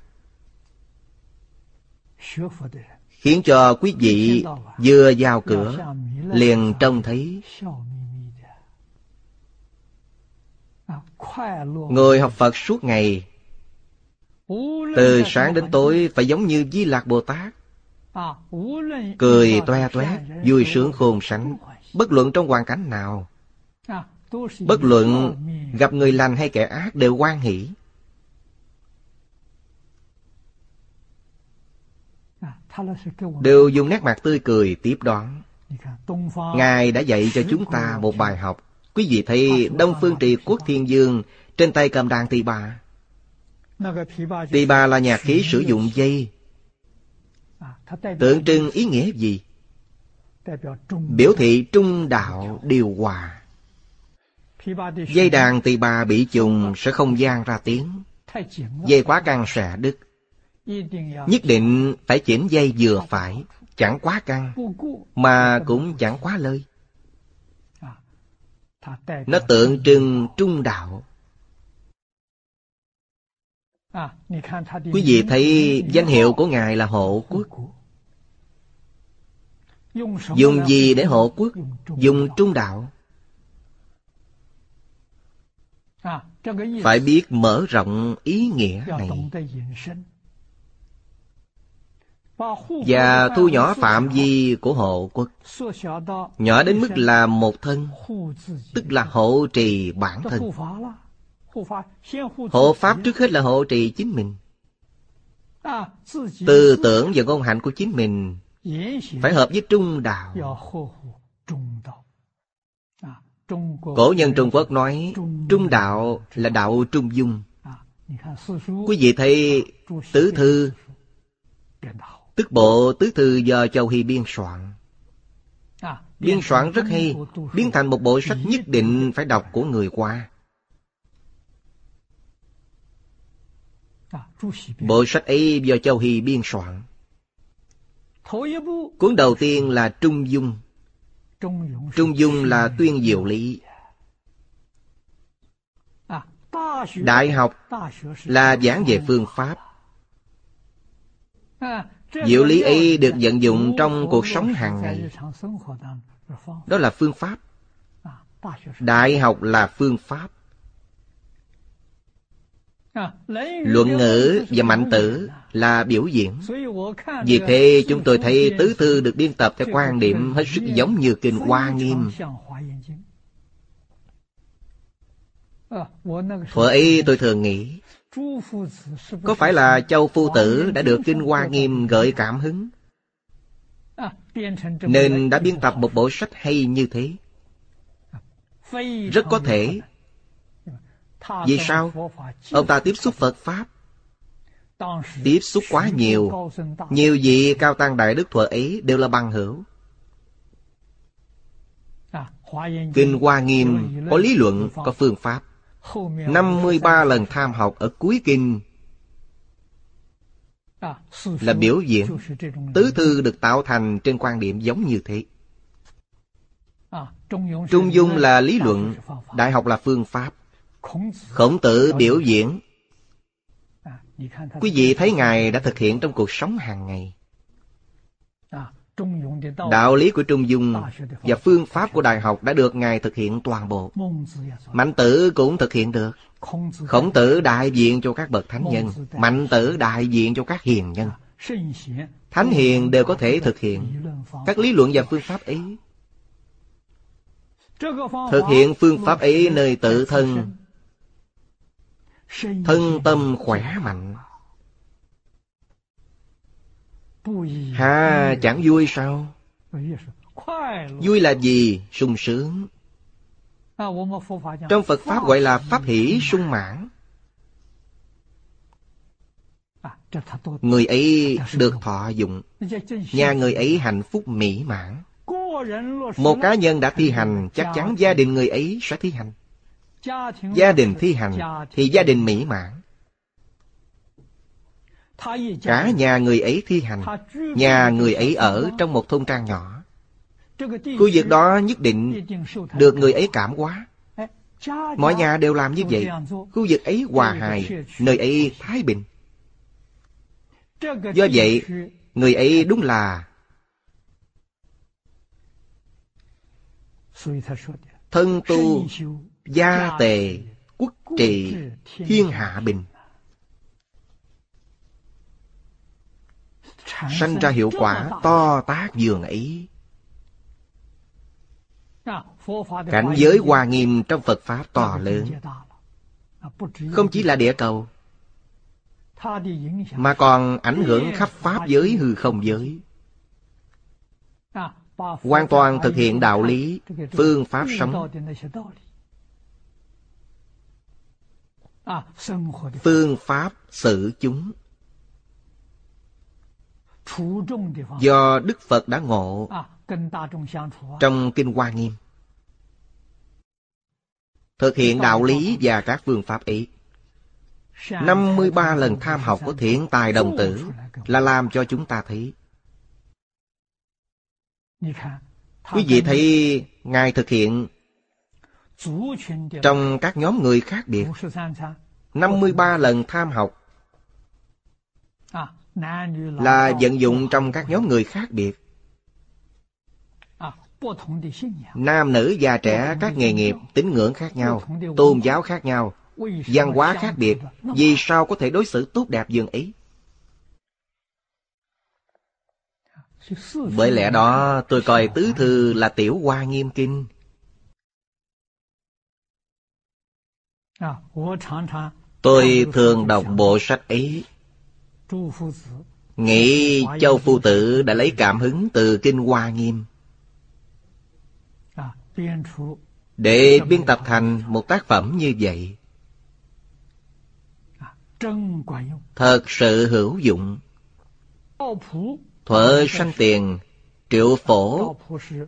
khiến cho quý vị vừa vào cửa, liền trông thấy người học phật suốt ngày, từ sáng đến tối phải giống như di lạc bồ tát, cười toe toét vui sướng khôn sánh bất luận trong hoàn cảnh nào, Bất luận gặp người lành hay kẻ ác đều quan hỷ. Đều dùng nét mặt tươi cười tiếp đón. Ngài đã dạy cho chúng ta một bài học. Quý vị thấy Đông Phương Trì Quốc Thiên Dương trên tay cầm đàn tỳ bà. Tỳ bà là nhạc khí sử dụng dây. Tượng trưng ý nghĩa gì? Biểu thị trung đạo điều hòa. Dây đàn tỳ bà bị trùng sẽ không gian ra tiếng. Dây quá căng sẽ đứt. Nhất định phải chỉnh dây vừa phải, chẳng quá căng, mà cũng chẳng quá lơi. Nó tượng trưng trung đạo. Quý vị thấy danh hiệu của Ngài là hộ quốc. Dùng gì để hộ quốc? Dùng trung đạo. Phải biết mở rộng ý nghĩa này và thu nhỏ phạm vi của hộ quốc. Nhỏ đến mức là một thân tức là hộ trì bản thân. Hộ pháp trước hết là hộ trì chính mình. Tư tưởng và ngôn hạnh của chính mình phải hợp với trung đạo. Cổ nhân trung quốc nói trung đạo là đạo trung dung. Quý vị thấy tứ thư Tức bộ tứ thư do Châu Hy biên soạn. Biên soạn rất hay Biến thành một bộ sách nhất định phải đọc của người qua Bộ sách ấy do Châu Hy biên soạn. Cuốn đầu tiên là Trung Dung. Trung Dung. Là tuyên diệu lý. Đại học là giảng về phương pháp Diệu lý ấy được vận dụng trong cuộc sống hàng ngày. Đó là phương pháp. Đại học là phương pháp. Luận ngữ và mạnh tử là biểu diễn. Vì thế, chúng tôi thấy tứ thư được biên tập theo quan điểm hết sức giống như kinh Hoa Nghiêm. Thuở ấy tôi thường nghĩ có phải là châu phu tử đã được Kinh Hoa Nghiêm gợi cảm hứng? Nên đã biên tập một bộ sách hay như thế. Rất có thể. Vì sao? Ông ta tiếp xúc Phật Pháp. Tiếp xúc quá nhiều. Nhiều vị cao tăng đại đức thuở ấy đều là bằng hữu. Kinh Hoa Nghiêm có lý luận, có phương pháp. 53 lần tham học ở cuối kinh. Là biểu diễn tứ thư được tạo thành trên quan điểm giống như thế. Trung dung là lý luận, đại học là phương pháp. Khổng tử biểu diễn. Quý vị thấy ngài đã thực hiện trong cuộc sống hàng ngày. Đạo lý của Trung Dung và phương pháp của Đại học đã được Ngài thực hiện toàn bộ. Mạnh tử cũng thực hiện được. Khổng tử đại diện cho các bậc thánh nhân. Mạnh tử đại diện cho các hiền nhân. Thánh hiền đều có thể thực hiện các lý luận và phương pháp ấy. Thực hiện phương pháp ấy nơi tự thân Thân tâm khỏe mạnh Ha chẳng vui sao? Vui là gì? Sung sướng. Trong Phật Pháp gọi là Pháp hỷ sung mãn. Người ấy được thọ dụng. Nhà người ấy hạnh phúc mỹ mãn. Một cá nhân đã thi hành Chắc chắn gia đình người ấy sẽ thi hành. Gia đình thi hành Thì gia đình mỹ mãn Cả nhà người ấy thi hành Nhà người ấy ở trong một thôn trang nhỏ. Khu vực đó nhất định được người ấy cảm hóa. Mọi nhà đều làm như vậy. Khu vực ấy hòa hài Nơi ấy thái bình. Do vậy Người ấy đúng là Thân tu Gia tề Quốc trị Thiên hạ bình sanh ra hiệu quả to tác dường ấy Cảnh giới hoa nghiêm trong Phật Pháp to lớn Không chỉ là địa cầu Mà còn ảnh hưởng khắp Pháp giới hư không giới Hoàn toàn thực hiện đạo lý Phương Pháp sống Phương Pháp xử chúng Do Đức Phật đã ngộ Trong Kinh Hoa Nghiêm. Thực hiện đạo lý và các phương pháp ấy. 53 lần tham học của thiện tài đồng tử Là làm cho chúng ta thấy. Quý vị thấy Ngài thực hiện Trong các nhóm người khác biệt. 53 lần tham học Là vận dụng trong các nhóm người khác biệt Nam nữ già trẻ các nghề nghiệp, tín ngưỡng khác nhau, tôn giáo khác nhau, văn hóa khác biệt, vì sao có thể đối xử tốt đẹp dường ấy? Bởi lẽ đó tôi coi tứ thư là tiểu hoa nghiêm kinh. Tôi thường đọc bộ sách ấy. Nghĩ Châu Phu Tử đã lấy cảm hứng từ Kinh Hoa Nghiêm. Để biên tập thành một tác phẩm như vậy. Thật sự hữu dụng. Thuở sanh tiền triệu phổ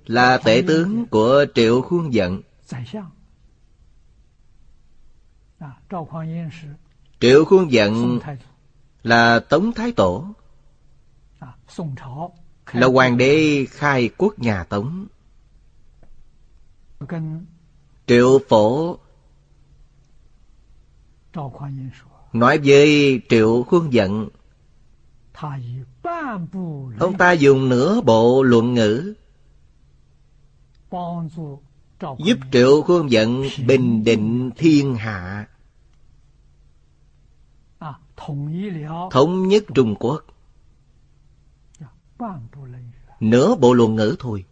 là tể tướng của triệu khuôn giận triệu khuôn giận là tống thái tổ. Là hoàng đế khai quốc nhà tống. Triệu phổ Nói với Triệu Khuôn Giận Ông ta dùng nửa bộ luận ngữ Giúp Triệu Khuôn Giận bình định thiên hạ Thống nhất Trung Quốc Nửa bộ luận ngữ thôi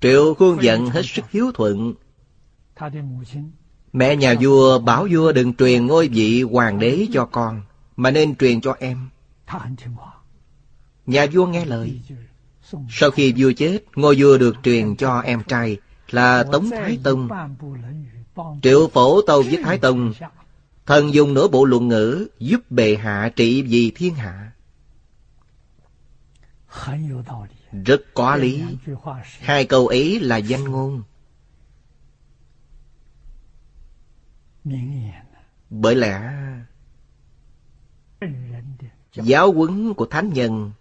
Triệu khuôn giận hết sức hiếu thuận. Mẹ nhà vua bảo vua đừng truyền ngôi vị hoàng đế cho con, mà nên truyền cho em. Nhà vua nghe lời. Sau khi vua chết, ngôi vua được truyền cho em trai là Tống Thái Tông. Triệu phổ tâu với Thái Tông, thần dùng nửa bộ luận ngữ giúp bệ hạ trị vì thiên hạ. Rất có lý. Hai câu ấy là danh ngôn. Bởi lẽ giáo huấn của thánh nhân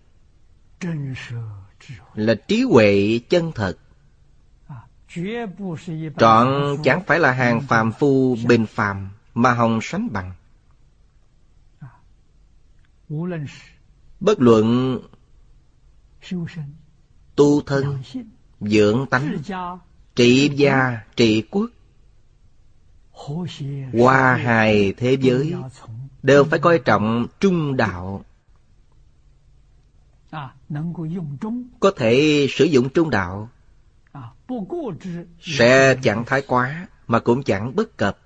là trí huệ chân thật. Trọn chẳng phải là hàng phàm phu bình phàm mà hồng sánh bằng. Bất luận tu thân dưỡng tánh trị gia trị quốc hòa hài thế giới đều phải coi trọng trung đạo. Có thể sử dụng trung đạo sẽ chẳng thái quá mà cũng chẳng bất cập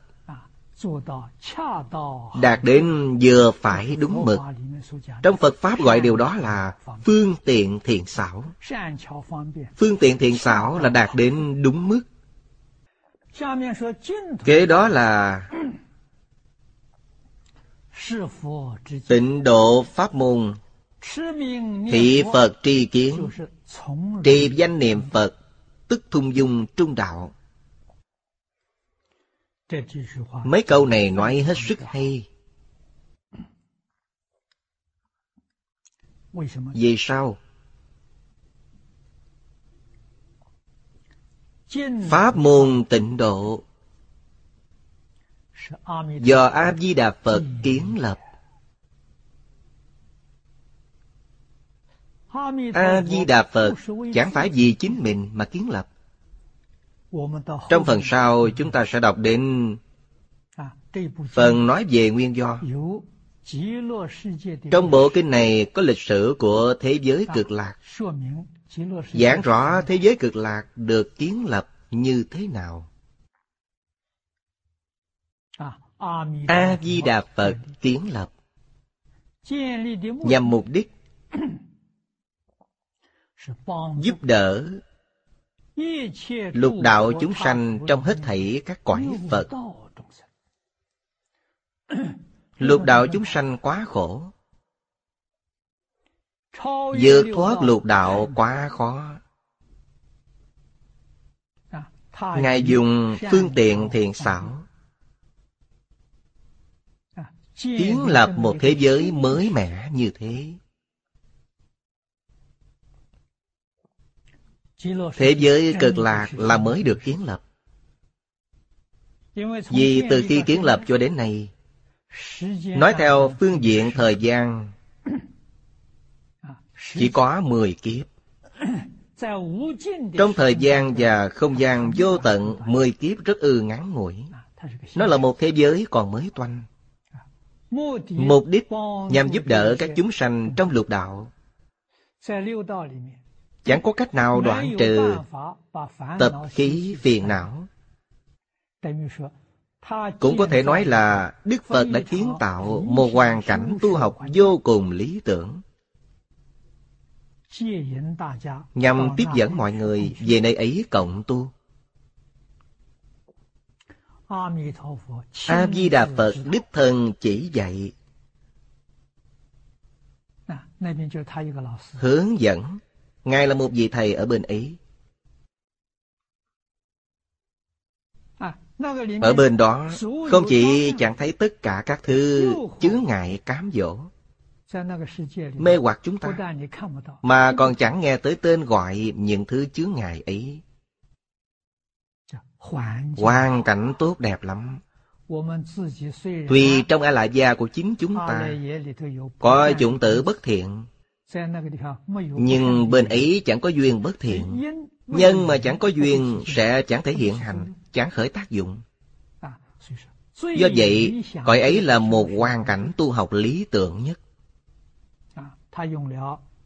đạt đến vừa phải đúng mực. Trong phật pháp gọi điều đó là phương tiện thiện xảo. Phương tiện thiện xảo là đạt đến đúng mức. Kế đó là tịnh độ pháp môn. Thị phật tri kiến trì danh niệm phật, tức thung dung trung đạo. Mấy câu này nói hết sức hay. Vì sao? Pháp môn tịnh độ do A Di Đà Phật kiến lập. A Di Đà Phật chẳng phải vì chính mình mà kiến lập. Trong phần sau chúng ta sẽ đọc đến phần nói về nguyên do. Trong bộ kinh này có lịch sử của thế giới cực lạc, Giảng rõ thế giới cực lạc được kiến lập như thế nào. A-di-đà Phật kiến lập nhằm mục đích giúp đỡ lục đạo chúng sanh trong hết thảy các cõi Phật. Lục đạo chúng sanh quá khổ. Vượt thoát lục đạo quá khó. Ngài dùng phương tiện thiện xảo kiến lập một thế giới mới mẻ như thế thế giới cực lạc là mới được kiến lập. Vì từ khi kiến lập cho đến nay nói theo phương diện thời gian chỉ có 10 kiếp. Trong thời gian và không gian vô tận 10 kiếp rất ư ngắn ngủi. Nó là một thế giới còn mới toanh. Mục đích nhằm giúp đỡ các chúng sanh trong lục đạo Chẳng có cách nào đoạn trừ tập khí phiền não. Cũng có thể nói là Đức Phật đã kiến tạo một hoàn cảnh tu học vô cùng lý tưởng. Nhằm tiếp dẫn mọi người về nơi ấy cộng tu. A di đà phật đích thân chỉ dạy. Hướng dẫn ngài là một vị thầy ở bên ấy ở bên đó không chỉ chẳng thấy tất cả các thứ chướng ngại cám dỗ mê hoặc chúng ta mà còn chẳng nghe tới tên gọi những thứ chướng ngại ấy. Hoàn cảnh tốt đẹp lắm. Tuy trong a lại gia của chính chúng ta có chủng tử bất thiện, nhưng bên ấy chẳng có duyên bất thiện. Nhân mà chẳng có duyên sẽ chẳng thể hiện hành, chẳng khởi tác dụng. Do vậy, cõi ấy là một hoàn cảnh tu học lý tưởng nhất.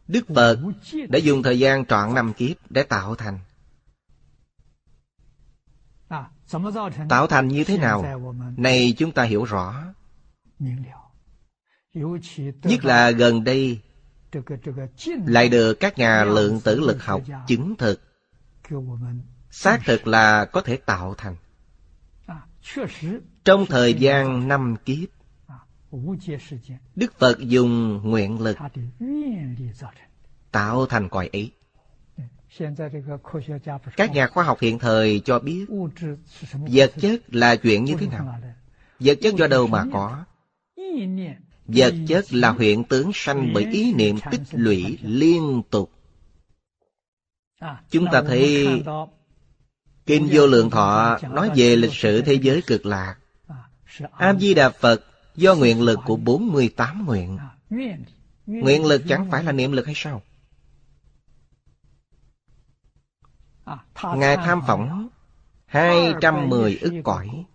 Đức Phật đã dùng thời gian trọn năm kiếp để tạo thành. Tạo thành như thế nào? Này chúng ta hiểu rõ. Nhất là gần đây lại được các nhà lượng tử lực học chứng thực. Xác thực là có thể tạo thành. Trong thời gian năm kiếp, đức phật dùng nguyện lực tạo thành cõi ấy. Các nhà khoa học hiện thời cho biết vật chất là chuyện như thế nào? Vật chất do đâu mà có? Vật chất là hiện tướng sanh bởi ý niệm tích lũy liên tục. Chúng ta thấy kinh vô lượng thọ nói về lịch sử thế giới cực lạc. A di đà phật do nguyện lực của 48 nguyện. Nguyện lực chẳng phải là niệm lực hay sao? Ngài tham phỏng 210 ức cõi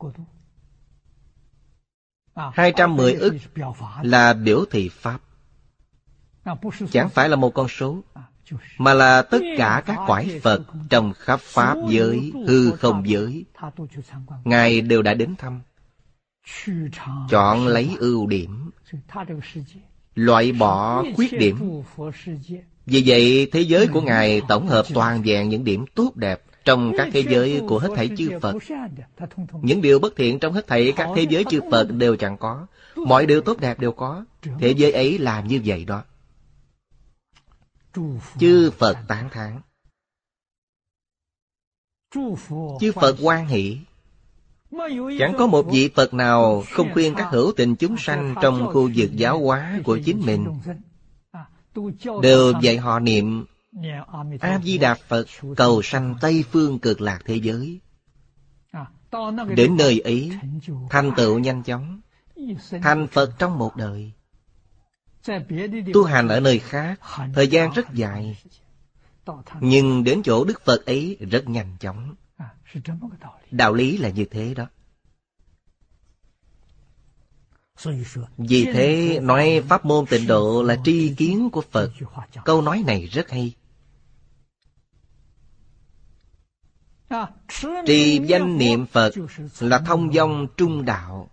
210 ức là biểu thị Pháp. Chẳng phải là một con số Mà là tất cả các quải Phật Trong khắp Pháp giới, hư không giới. Ngài đều đã đến thăm Chọn lấy ưu điểm Loại bỏ khuyết điểm. Vì vậy, thế giới của Ngài tổng hợp toàn vẹn những điểm tốt đẹp trong các thế giới của hết thảy chư Phật. Những điều bất thiện trong hết thảy các thế giới chư Phật đều chẳng có. Mọi điều tốt đẹp đều có. Thế giới ấy làm như vậy đó. Chư Phật tán thán. Chư Phật quan hỷ. Chẳng có một vị Phật nào không khuyên các hữu tình chúng sanh trong khu vực giáo hóa của chính mình đều dạy họ niệm a di đà phật cầu sanh tây phương cực lạc thế giới. Đến nơi ấy thành tựu nhanh chóng thành phật trong một đời. Tu hành ở nơi khác thời gian rất dài. nhưng đến chỗ đức phật ấy rất nhanh chóng. Đạo lý. Là như thế đó. Vì thế nói pháp môn tịnh độ là tri kiến của Phật. Câu nói này rất hay Trì danh niệm Phật là thông dong trung đạo.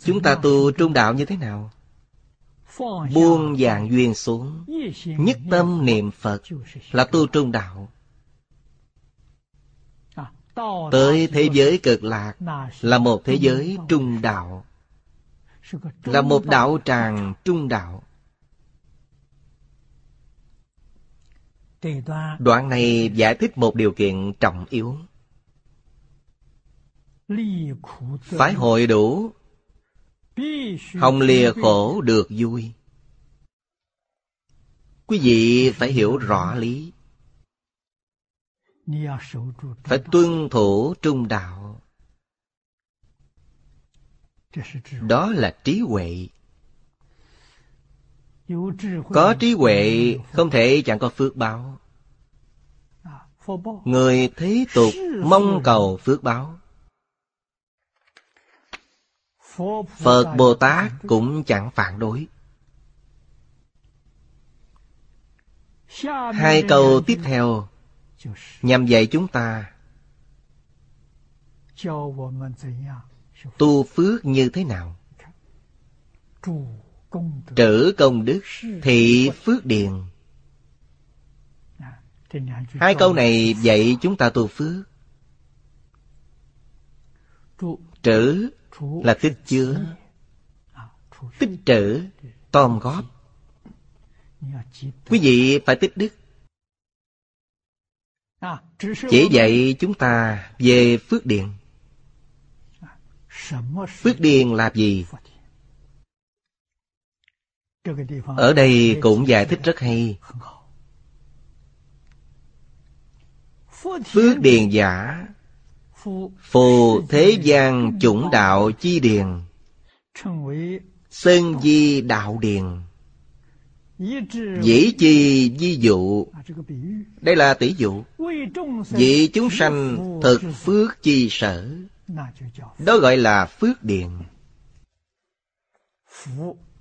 Chúng ta tu trung đạo như thế nào? Buông dạng duyên xuống, nhất tâm niệm Phật là tu trung đạo. Tới thế giới cực lạc là một thế giới trung đạo. Là một đạo tràng trung đạo. Đoạn này giải thích một điều kiện trọng yếu. Phải hội đủ. Không lìa khổ được vui. Quý vị phải hiểu rõ lý. Phải tuân thủ trung đạo. Đó là trí huệ có trí huệ không thể chẳng có phước báo. Người thế tục mong cầu phước báo. Phật bồ tát cũng chẳng phản đối. Hai câu tiếp theo nhằm dạy chúng ta tu phước như thế nào trữ công đức thị phước điền. Hai câu này dạy chúng ta tu phước. Trữ là tích chứa. Tích trữ, tóm góp. Quý vị phải tích đức. Chỉ dạy chúng ta về phước điền. Phước điền là gì? Ở đây cũng giải thích rất hay. Phước điền giả, phù thế gian chủng đạo chi điền, sơn di đạo điền, dĩ chi di dụ. Đây là tỷ dụ. Vì chúng sanh thực phước chi sở. Đó gọi là phước điền.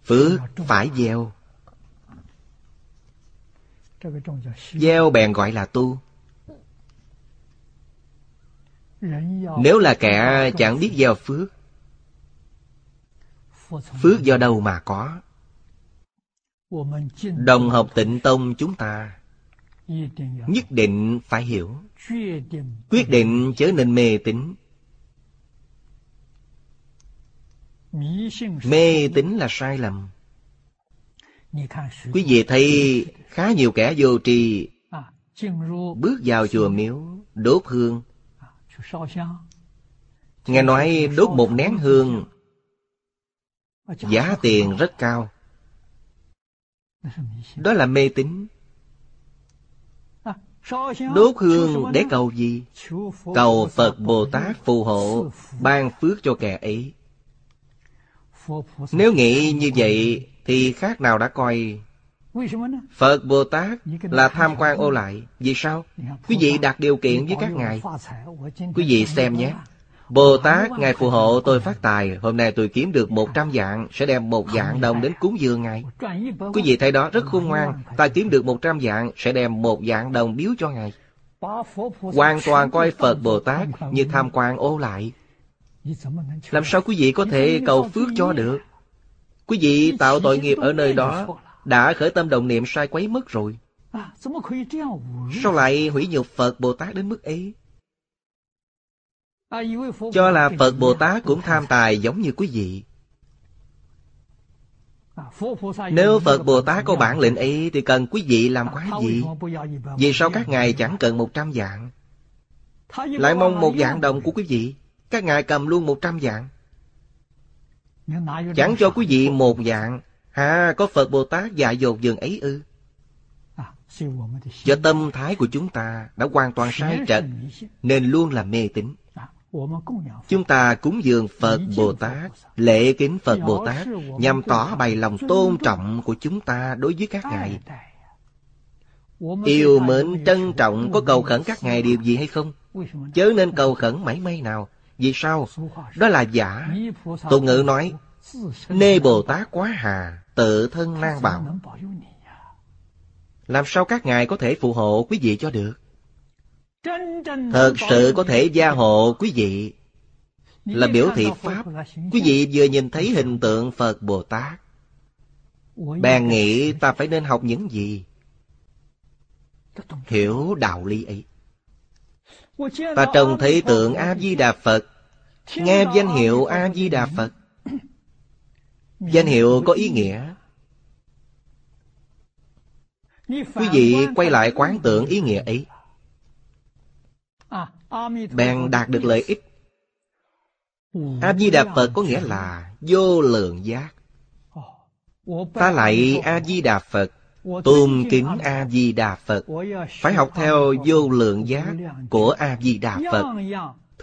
Phước phải gieo. Gieo bèn gọi là tu. Nếu là kẻ chẳng biết gieo phước Phước do đâu mà có? Đồng học tịnh tông chúng ta, Nhất định phải hiểu. Quyết định chớ nên mê tín. Mê tín là sai lầm. Quý vị thấy khá nhiều kẻ vô tri bước vào chùa miếu đốt hương. Nghe nói đốt một nén hương giá tiền rất cao. Đó là mê tín. Đốt hương để cầu gì? Cầu Phật Bồ Tát phù hộ, ban phước cho kẻ ấy. Nếu nghĩ như vậy thì khác nào đã coi Phật Bồ Tát là tham quan ô lại. Vì sao? Quý vị đặt điều kiện với các ngài. Quý vị xem nhé. Bồ Tát, Ngài phù hộ tôi phát tài. Hôm nay tôi kiếm được một trăm dạng, sẽ đem một dạng đồng đến cúng dường Ngài. Quý vị thấy đó rất khôn ngoan. Ta kiếm được một trăm dạng, sẽ đem một dạng đồng biếu cho Ngài. Hoàn toàn coi Phật Bồ Tát như tham quan ô lại. Làm sao quý vị có thể cầu phước cho được? Quý vị tạo tội nghiệp ở nơi đó, đã khởi tâm đồng niệm sai quấy mất rồi. Sao lại hủy nhục Phật Bồ Tát đến mức ấy? Cho là Phật Bồ Tát cũng tham tài giống như quý vị. Nếu Phật Bồ Tát có bản lĩnh ấy, thì cần quý vị làm quá gì? Vì sao các ngài chẳng cần một trăm dạng? Lại mong một dạng đồng của quý vị. Các ngài cầm luôn một trăm dạng. Chẳng cho quý vị một dạng. Hà có Phật Bồ Tát dạy dột dường ấy ư. Do tâm thái của chúng ta đã hoàn toàn sai trật Nên luôn là mê tín. Chúng ta cúng dường Phật Bồ Tát Lễ kính Phật Bồ Tát Nhằm tỏ bày lòng tôn trọng của chúng ta đối với các ngài. Yêu mến trân trọng có cầu khẩn các ngài điều gì hay không? Chớ nên cầu khẩn mảy may nào vì sao? Đó là giả. Tục ngữ nói, Nê Bồ Tát quá hà, tự thân nan bảo. Làm sao các ngài có thể phù hộ quý vị cho được? Thật sự có thể gia hộ quý vị Là biểu thị Pháp Quý vị vừa nhìn thấy hình tượng Phật Bồ Tát Bèn nghĩ ta phải nên học những gì Hiểu đạo lý ấy Ta trông thấy tượng A-di-đà Phật Nghe danh hiệu A-di-đà Phật. Danh hiệu có ý nghĩa? Quý vị quay lại quán tưởng ý nghĩa ấy. Bèn đạt được lợi ích. A-di-đà Phật có nghĩa là vô lượng giác. Ta lại A-di-đà Phật Tôn kính A-di-đà Phật. Phải học theo vô lượng giác của A-di-đà Phật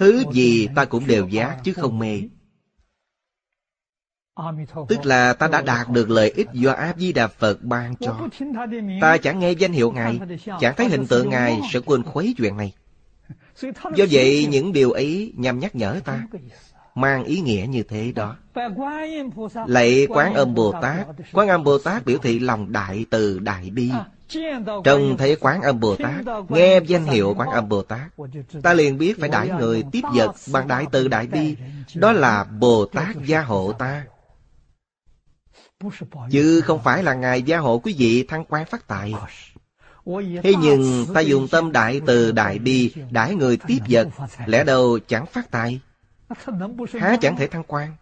Thứ gì ta cũng đều giác chứ không mê. Tức là ta đã đạt được lợi ích do A-di-đà Phật ban cho. Ta chẳng nghe danh hiệu Ngài, Chẳng thấy hình tượng Ngài, sẽ quên khuấy chuyện này. Do vậy, những điều ấy nhằm nhắc nhở ta, Mang ý nghĩa như thế đó. Lạy Quán Âm Bồ Tát, Quán Âm Bồ Tát biểu thị lòng đại từ đại bi. Trông thấy Quán Âm Bồ Tát Nghe danh hiệu Quán Âm Bồ Tát. Ta liền biết phải đãi người tiếp vật Bằng đại từ đại bi Đó là Bồ Tát gia hộ ta. Chứ không phải là Ngài gia hộ quý vị thăng quan phát tài. Thế nhưng ta dùng tâm đại từ đại bi đãi người tiếp vật Lẽ đâu chẳng phát tài. Há chẳng thể thăng quan.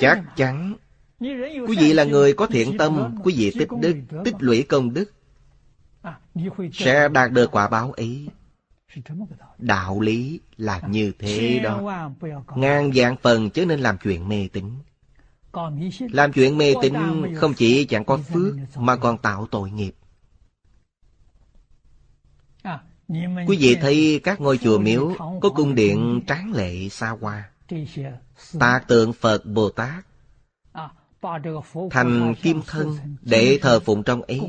Chắc chắn Quý vị là người có thiện tâm Quý vị tích đức Tích lũy công đức. Sẽ đạt được quả báo ấy Đạo lý là như thế đó. Ngang dạng phần chớ nên làm chuyện mê tín. Làm chuyện mê tín không chỉ chẳng có phước Mà còn tạo tội nghiệp. Quý vị thấy các ngôi chùa miếu có cung điện tráng lệ xa hoa. Tạc tượng Phật Bồ Tát thành kim thân để thờ phụng trong ấy.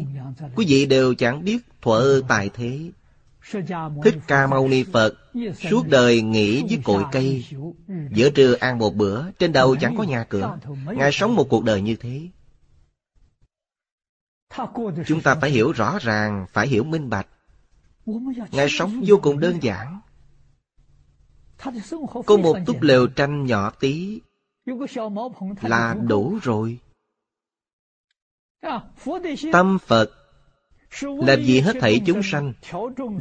Quý vị đều chẳng biết thuở tài thế. Thích Ca Mâu Ni Phật suốt đời nghỉ dưới cội cây, giữa trưa ăn một bữa, trên đầu chẳng có nhà cửa. Ngài sống một cuộc đời như thế. Chúng ta phải hiểu rõ ràng, phải hiểu minh bạch. Ngài sống vô cùng đơn giản. Có một túp lều tranh nhỏ tí là đủ rồi. Tâm Phật là vì hết thảy chúng sanh,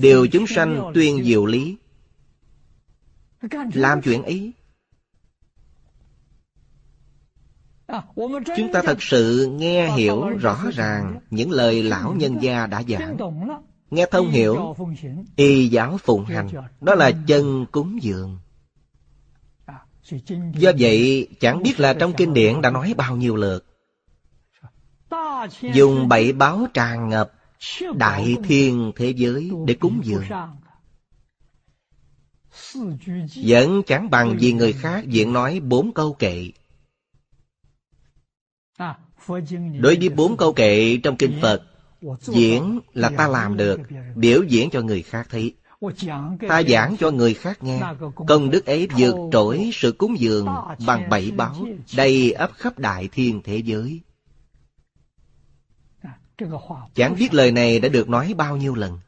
đều chúng sanh tuyên diệu lý. Làm chuyện ấy. Chúng ta thật sự nghe hiểu rõ ràng những lời lão nhân gia đã giảng. Nghe thông hiểu Y giáo phụng hành Đó là chân cúng dường Do vậy, chẳng biết là trong kinh điển đã nói bao nhiêu lượt. Dùng bảy báo tràn ngập Đại thiên thế giới để cúng dường. Vẫn chẳng bằng vì người khác diện nói bốn câu kệ. Đối với bốn câu kệ trong kinh Phật, Diễn là ta làm được, Biểu diễn cho người khác thấy. Ta giảng cho người khác nghe. Công đức ấy vượt trội sự cúng dường Bằng bảy báo Đầy ấp khắp đại thiên thế giới. Chẳng biết lời này đã được nói bao nhiêu lần.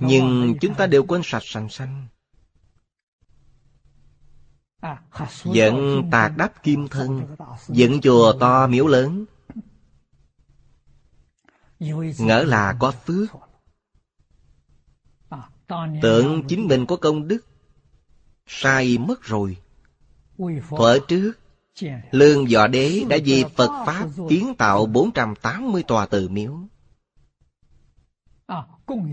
Nhưng chúng ta đều quên sạch sành xanh Dẫn tạc đắp kim thân Dựng chùa to miếu lớn ngỡ là có phước. Tưởng chính mình có công đức, sai mất rồi. Thuở trước, lương dọ đế đã vì phật pháp kiến tạo 480 tòa từ miếu.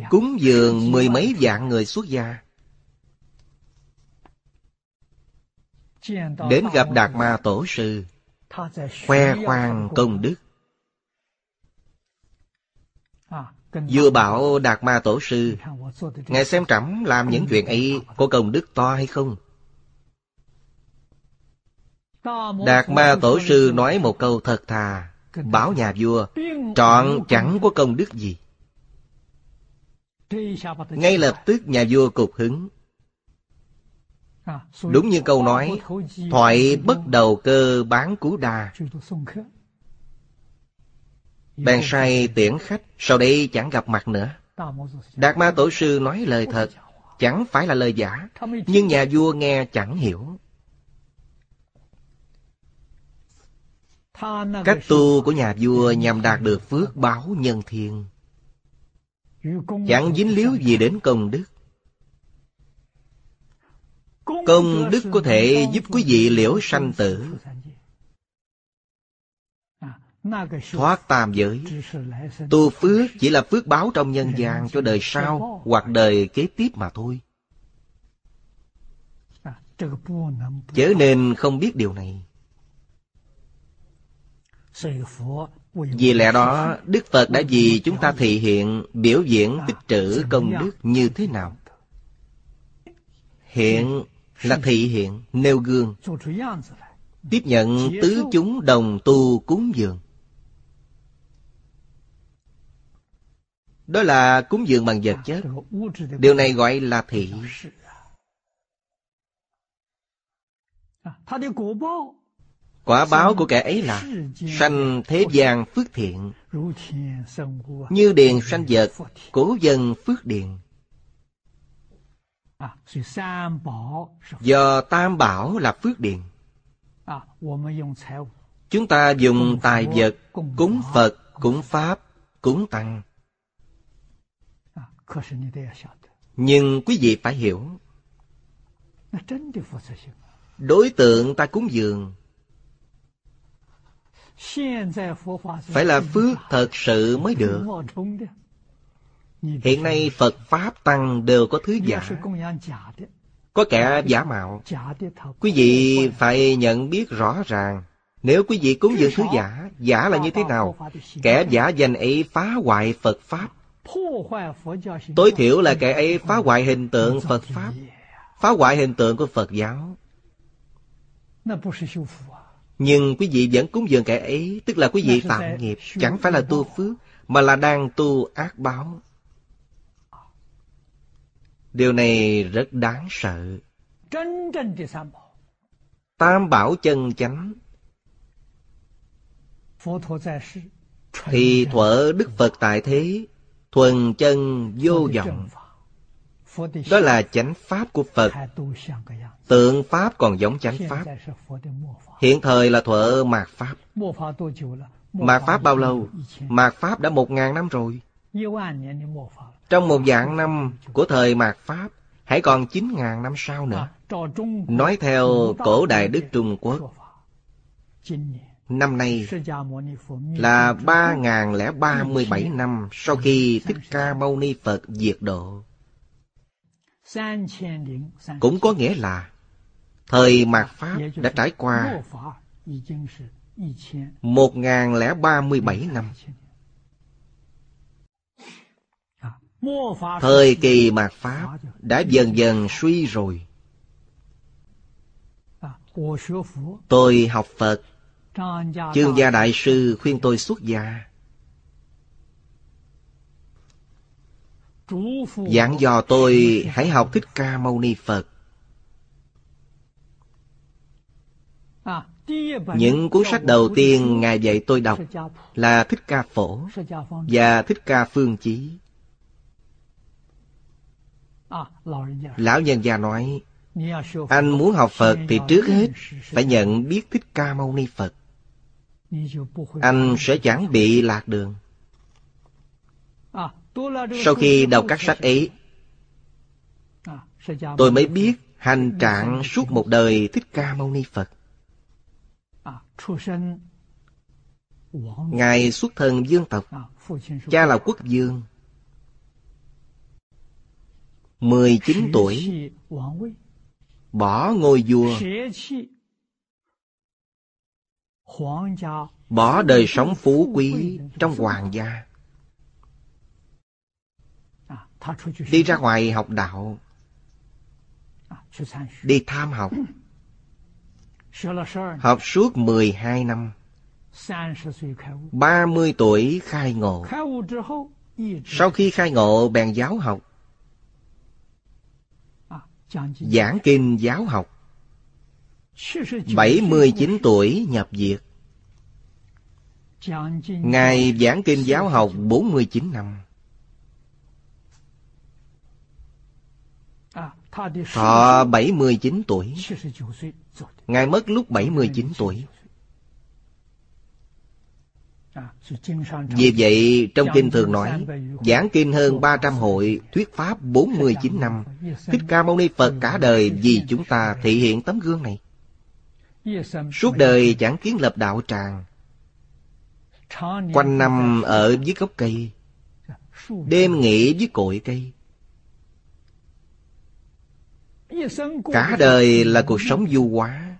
Cúng dường mười mấy vạn người xuất gia. Đến gặp đạt ma tổ sư, khoe khoang công đức. Vừa bảo Đạt Ma Tổ Sư Ngài xem trẫm làm những chuyện ấy Có công đức to hay không? Đạt Ma Tổ Sư nói một câu thật thà Bảo nhà vua Trọn chẳng có công đức gì. Ngay lập tức nhà vua cục hứng. Đúng như câu nói Thoại bất đầu cơ bán cú đà Bèn sai tiễn khách, Sau đây chẳng gặp mặt nữa. Đạt ma tổ sư nói lời thật, Chẳng phải là lời giả, Nhưng nhà vua nghe chẳng hiểu. Cách tu của nhà vua nhằm đạt được phước báo nhân thiên Chẳng dính líu gì đến công đức. Công đức có thể giúp quý vị liễu sanh tử. Thoát tam giới Tu phước chỉ là phước báo trong nhân gian cho đời sau Hoặc đời kế tiếp mà thôi Chớ nên không biết điều này vì lẽ đó, Đức Phật đã vì chúng ta thị hiện biểu diễn tích trữ công đức như thế nào. Hiện là thị hiện, nêu gương. Tiếp nhận tứ chúng đồng tu cúng dường. Đó là cúng dường bằng vật chất. Điều này gọi là thị. Quả báo của kẻ ấy là sanh thế gian phước thiện Như điền sanh vật, cố dân phước điền Do tam bảo là phước điền Chúng ta dùng tài vật cúng Phật, cúng Pháp, cúng Tăng nhưng quý vị phải hiểu. Đối tượng ta cúng dường phải là phước thật sự mới được. Hiện nay phật pháp tăng đều có thứ giả. Có kẻ giả mạo. Quý vị phải nhận biết rõ ràng nếu quý vị cúng dường thứ giả giả là như thế nào? Kẻ giả danh ấy phá hoại phật pháp tối thiểu là kẻ ấy phá hoại hình tượng phật pháp. phá hoại hình tượng của phật giáo. nhưng quý vị vẫn cúng dường kẻ ấy Tức là quý vị tạo nghiệp Chẳng phải là tu phước Mà là đang tu ác báo. Điều này rất đáng sợ. Tam bảo chân chánh. Thì thuở Đức Phật tại thế Thuần chân vô vọng. Đó là chánh pháp của Phật. Tượng Pháp còn giống chánh Pháp. Hiện thời là thuở mạt Pháp. Mạt Pháp bao lâu? Mạt Pháp đã một ngàn năm rồi. Trong một dạng năm của thời mạt Pháp Hãy còn chín ngàn năm sau nữa. Nói theo cổ đại Đức Trung Quốc Năm nay là ba ngàn lẻ ba mươi bảy năm sau khi Thích Ca Mâu Ni Phật diệt độ. Cũng có nghĩa là Thời mạt Pháp đã trải qua một ngàn lẻ ba mươi bảy năm. Thời kỳ mạt Pháp đã dần dần suy rồi. Tôi học Phật. Chương gia đại sư khuyên tôi xuất gia. Giảng dò tôi hãy học Thích Ca Mâu Ni Phật. Những cuốn sách đầu tiên Ngài dạy tôi đọc là Thích Ca Phổ và Thích Ca Phương Chí. Lão nhân gia nói, anh muốn học Phật thì trước hết phải nhận biết Thích Ca Mâu Ni Phật. Anh sẽ chẳng bị lạc đường. Sau khi đọc các sách ấy, tôi mới biết hành trạng suốt một đời Thích Ca Mâu Ni Phật. Ngài xuất thân dương tộc Cha là quốc dương 19 tuổi Bỏ ngôi vua Bỏ đời sống phú quý trong hoàng gia. Đi ra ngoài học đạo. Đi tham học. Học suốt 12 năm. 30 tuổi khai ngộ. Sau khi khai ngộ bèn giáo học. Giảng kinh giáo học 79 tuổi nhập diệt Ngài giảng kinh giáo học 49 năm. Thọ 79 tuổi. Ngài mất lúc 79 tuổi. Vì vậy, trong kinh thường nói, giảng kinh hơn 300 hội, thuyết pháp 49 năm. Thích Ca Mâu Ni Phật cả đời vì chúng ta thị hiện tấm gương này. Suốt đời chẳng kiến lập đạo tràng. Quanh năm ở dưới gốc cây, đêm nghỉ dưới cội cây. Cả đời là cuộc sống du hóa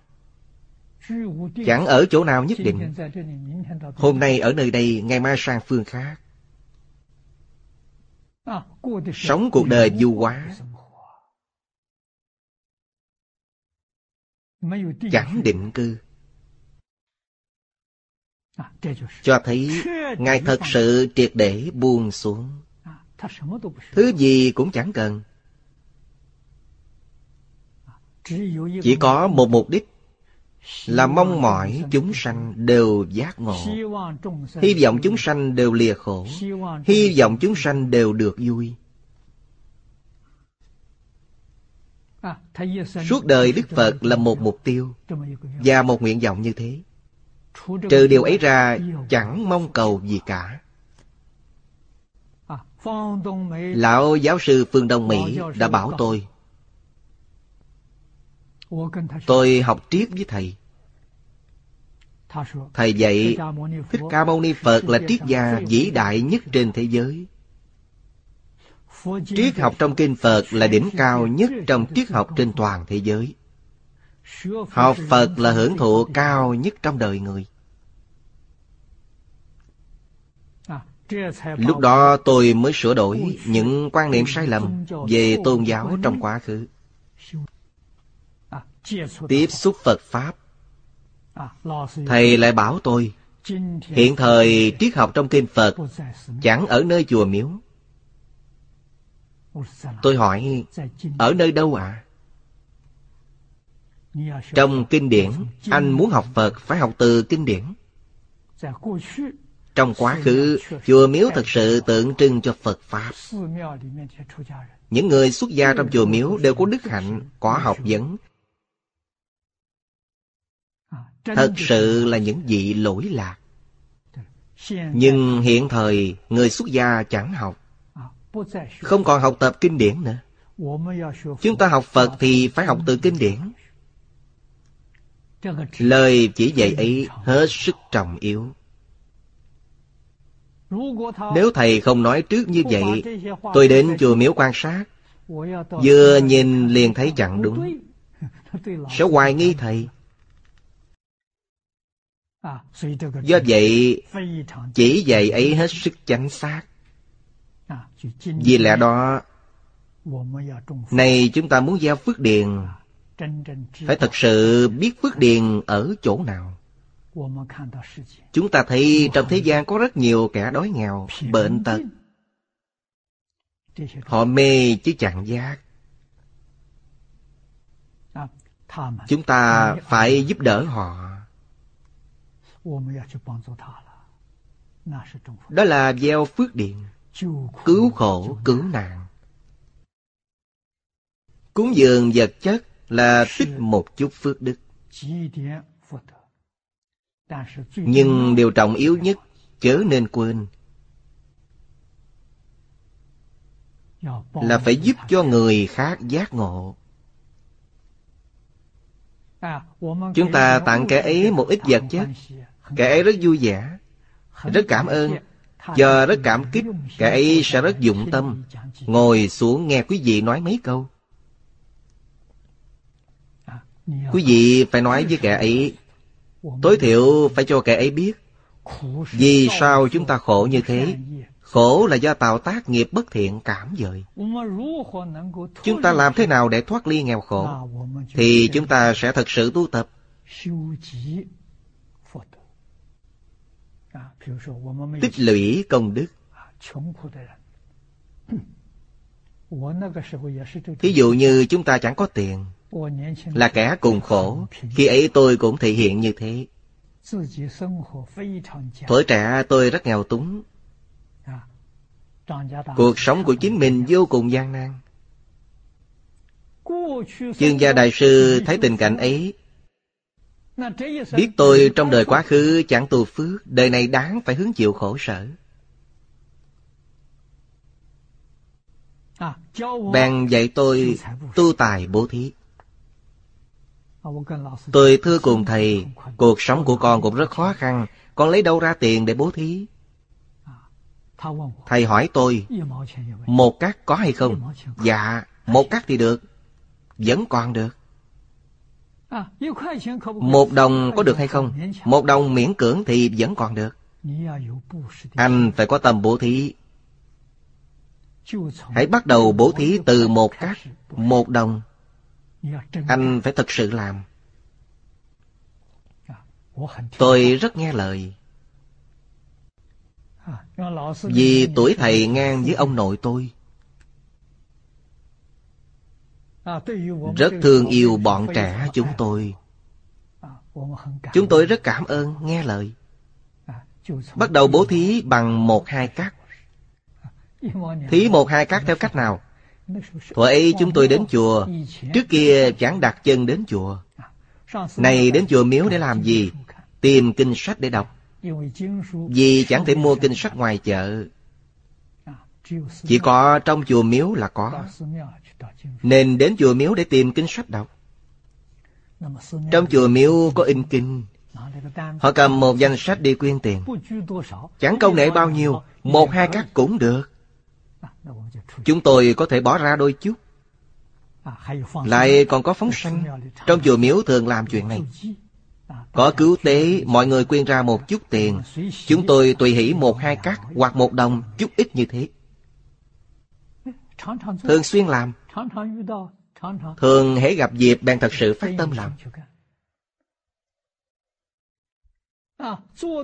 Chẳng ở chỗ nào nhất định Hôm nay ở nơi đây Ngày mai sang phương khác Sống cuộc đời du hóa Chẳng định cư. Cho thấy Ngài thật sự triệt để buông xuống. Thứ gì cũng chẳng cần. Chỉ có một mục đích là mong mỏi chúng sanh đều giác ngộ. Hy vọng chúng sanh đều lìa khổ. Hy vọng chúng sanh đều được vui suốt đời đức phật là một mục tiêu và một nguyện vọng như thế. Trừ điều ấy ra chẳng mong cầu gì cả. Lão giáo sư phương đông mỹ đã bảo tôi Tôi học triết với thầy. Thầy dạy Thích Ca Mâu Ni Phật là triết gia vĩ đại nhất trên thế giới. Triết học trong kinh Phật là đỉnh cao nhất trong triết học trên toàn thế giới. Học Phật là hưởng thụ cao nhất trong đời người. Lúc đó tôi mới sửa đổi những quan niệm sai lầm về tôn giáo trong quá khứ tiếp xúc Phật Pháp. Thầy lại bảo tôi, hiện thời triết học trong kinh Phật chẳng ở nơi chùa miếu. Tôi hỏi, ở nơi đâu ạ? À? Trong kinh điển, anh muốn học Phật phải học từ kinh điển. Trong quá khứ, chùa miếu thực sự tượng trưng cho Phật Pháp. Những người xuất gia trong chùa miếu đều có đức hạnh, có học vấn, thật sự là những vị lỗi lạc nhưng hiện thời người xuất gia chẳng học không còn học tập kinh điển nữa. Chúng ta học phật thì phải học từ kinh điển. Lời chỉ dạy ấy hết sức trọng yếu. Nếu thầy không nói trước như vậy tôi đến chùa miếu quan sát. Vừa nhìn liền thấy chẳng đúng. Sẽ hoài nghi thầy. Do vậy, chỉ dạy ấy hết sức chánh xác. Vì lẽ đó, này chúng ta muốn gieo phước điền, phải thật sự biết phước điền ở chỗ nào. Chúng ta thấy trong thế gian có rất nhiều kẻ đói nghèo, bệnh tật. Họ mê chứ chẳng giác. Chúng ta phải giúp đỡ họ đó là gieo phước điện Cứu khổ, cứu nạn. Cúng dường vật chất là tích một chút phước đức. Nhưng điều trọng yếu nhất chớ nên quên Là phải giúp cho người khác giác ngộ. Chúng ta tặng kẻ ấy một ít vật chất. Kẻ ấy rất vui vẻ Rất cảm ơn giờ rất cảm kích, Kẻ ấy sẽ rất dụng tâm. Ngồi xuống nghe quý vị nói mấy câu. Quý vị phải nói với kẻ ấy, Tối thiểu phải cho kẻ ấy biết, Vì sao chúng ta khổ như thế? Khổ là do tạo tác nghiệp bất thiện cảm dời Chúng ta làm thế nào để thoát ly nghèo khổ? Thì chúng ta sẽ thật sự tu tập tích lũy công đức. ví dụ như chúng ta chẳng có tiền là kẻ cùng khổ khi ấy tôi cũng thể hiện như thế。Tuổi trẻ tôi rất nghèo túng. Cuộc sống của chính mình vô cùng gian nan. Chương gia đại sư thấy tình cảnh ấy Biết tôi trong đời quá khứ chẳng tu phước, Đời này đáng phải hứng chịu khổ sở. Bèn dạy tôi tu tài bố thí. Tôi thưa cùng thầy, Cuộc sống của con cũng rất khó khăn, Con lấy đâu ra tiền để bố thí? Thầy hỏi tôi, Một cát có hay không? Dạ Một cát thì được, Vẫn còn được. Một đồng có được hay không? Một đồng miễn cưỡng thì vẫn còn được. Anh phải có tâm bố thí. Hãy bắt đầu bố thí từ một cát Một đồng. Anh phải thực sự làm. Tôi rất nghe lời. Vì tuổi thầy ngang với ông nội tôi rất thương yêu bọn trẻ chúng tôi. Chúng tôi rất cảm ơn, nghe lời. Bắt đầu bố thí bằng một hai cát Thí một hai cát theo cách nào? Thuở ấy chúng tôi đến chùa, Trước kia chẳng đặt chân đến chùa. Này đến chùa miếu để làm gì? Tìm kinh sách để đọc. Vì chẳng thể mua kinh sách ngoài chợ. Chỉ có trong chùa miếu là có. Nên đến chùa miếu để tìm kinh sách đọc. Trong chùa miếu có in kinh. Họ cầm một danh sách đi quyên tiền. Chẳng công nệ bao nhiêu, Một hai cát cũng được. Chúng tôi có thể bỏ ra đôi chút. Lại còn có phóng sanh. Trong chùa miếu thường làm chuyện này. Có cứu tế, Mọi người quyên ra một chút tiền. Chúng tôi tùy hỷ một hai cát Hoặc một đồng, chút ít như thế. Thường xuyên làm. Thường hễ gặp dịp Bèn thật sự phát tâm làm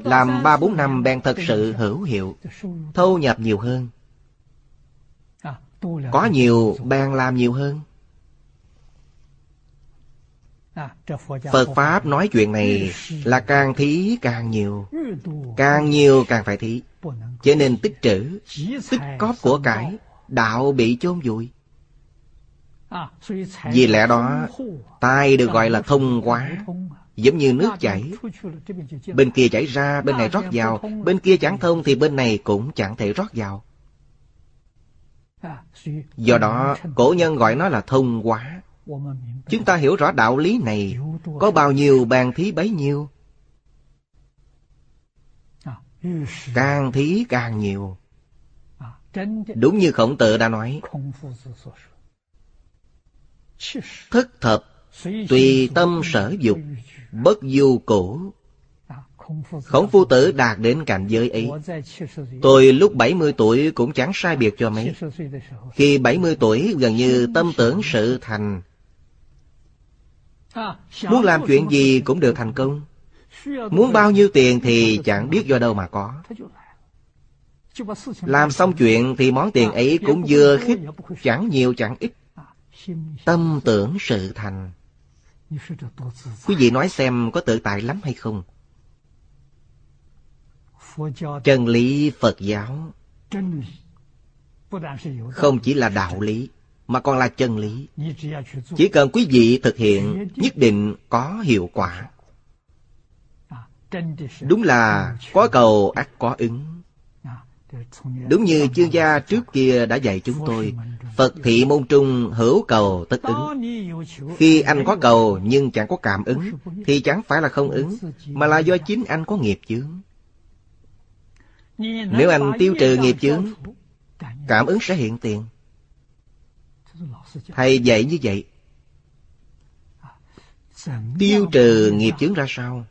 Làm ba bốn năm bèn thật sự hữu hiệu Thâu nhập nhiều hơn có nhiều bèn làm nhiều hơn Phật Pháp nói chuyện này là càng thí càng nhiều Càng nhiều càng phải thí Cho nên tích trữ Tích cóp của cải Đạo bị chôn vùi vì lẽ đó Tai được gọi là thông quá Giống như nước chảy. Bên kia chảy ra bên này rót vào. Bên kia chẳng thông thì bên này cũng chẳng thể rót vào. Do đó, cổ nhân gọi nó là thông hóa. Chúng ta hiểu rõ đạo lý này, có bao nhiêu bàn thí bấy nhiêu. Càng thí càng nhiều. Đúng như khổng tử đã nói. Thất thập, tùy tâm sở dục, bất du cổ, Khổng phu tử đạt đến cảnh giới ấy. Tôi lúc 70 tuổi cũng chẳng sai biệt cho mấy. Khi 70 tuổi gần như tâm tưởng sự thành. Muốn làm chuyện gì cũng được thành công. Muốn bao nhiêu tiền thì chẳng biết do đâu mà có. Làm xong chuyện thì món tiền ấy cũng vừa khích, chẳng nhiều chẳng ít. Tâm tưởng sự thành. Quý vị nói xem có tự tại lắm hay không? chân lý phật giáo。không chỉ là đạo lý mà còn là chân lý。chỉ cần quý vị thực hiện nhất định có hiệu quả。đúng là có cầu ắt có ứng đúng như chương gia trước kia đã dạy chúng tôi, phật thị môn trung hữu cầu tất ứng. Khi anh có cầu nhưng chẳng có cảm ứng, thì chẳng phải là không ứng, mà là do chính anh có nghiệp chướng. Nếu anh tiêu trừ nghiệp chướng, Cảm ứng sẽ hiện tiền. Thầy dạy như vậy. Tiêu trừ nghiệp chướng ra sao?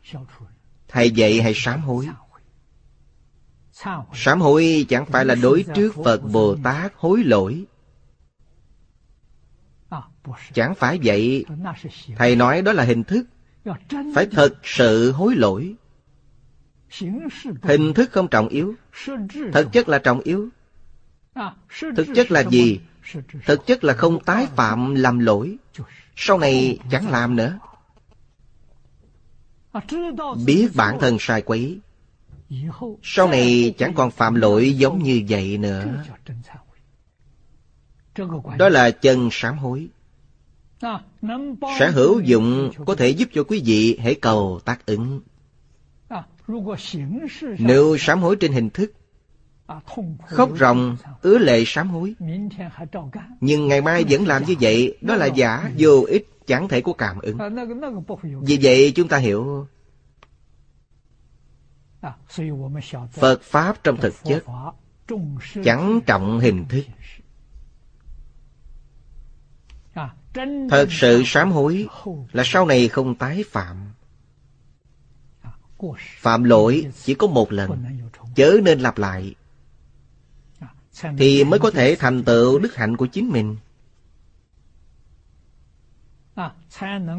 Thầy dạy hay sám hối. Sám hối chẳng phải là đối trước Phật Bồ Tát hối lỗi. Chẳng phải vậy, Thầy nói đó là hình thức. Phải thật sự hối lỗi. Hình thức không trọng yếu Thực chất là trọng yếu. Thực chất là gì? Thực chất là không tái phạm làm lỗi. Sau này chẳng làm nữa. Biết bản thân sai quấy. Sau này chẳng còn phạm lỗi giống như vậy nữa. Đó là chân sám hối. Sẽ hữu dụng có thể giúp cho quý vị hãy cầu tác ứng. Nếu sám hối trên hình thức Khóc ròng, ứa lệ sám hối Nhưng ngày mai vẫn làm như vậy Đó là giả, vô ích, chẳng thể có cảm ứng. Vì vậy chúng ta hiểu Phật Pháp trong thực chất Chẳng trọng hình thức. Thật sự sám hối Là sau này không tái phạm. Phạm lỗi chỉ có một lần Chớ nên lặp lại. Thì mới có thể thành tựu đức hạnh của chính mình.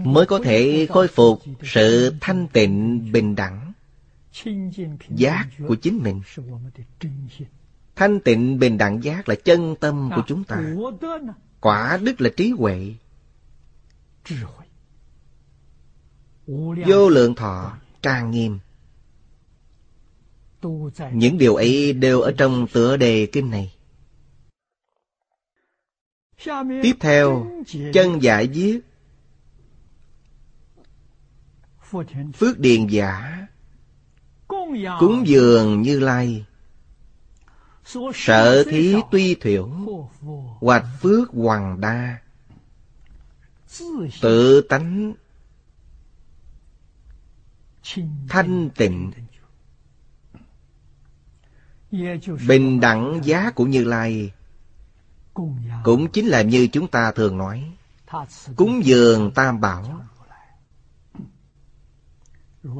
Mới có thể khôi phục sự thanh tịnh bình đẳng Giác của chính mình. Thanh tịnh bình đẳng giác là chân tâm của chúng ta. Quả đức là trí huệ. Vô lượng thọ trang nghiêm. Những điều ấy đều ở trong tựa đề kinh này. Tiếp theo Chân giải viết Phước điền giả Cúng dường như lai. Sở thí tuy thiểu Hoạch phước hoàng đa. Tự tánh Thanh tịnh. Bình đẳng giá của Như Lai. Cũng chính là như chúng ta thường nói. Cúng dường tam bảo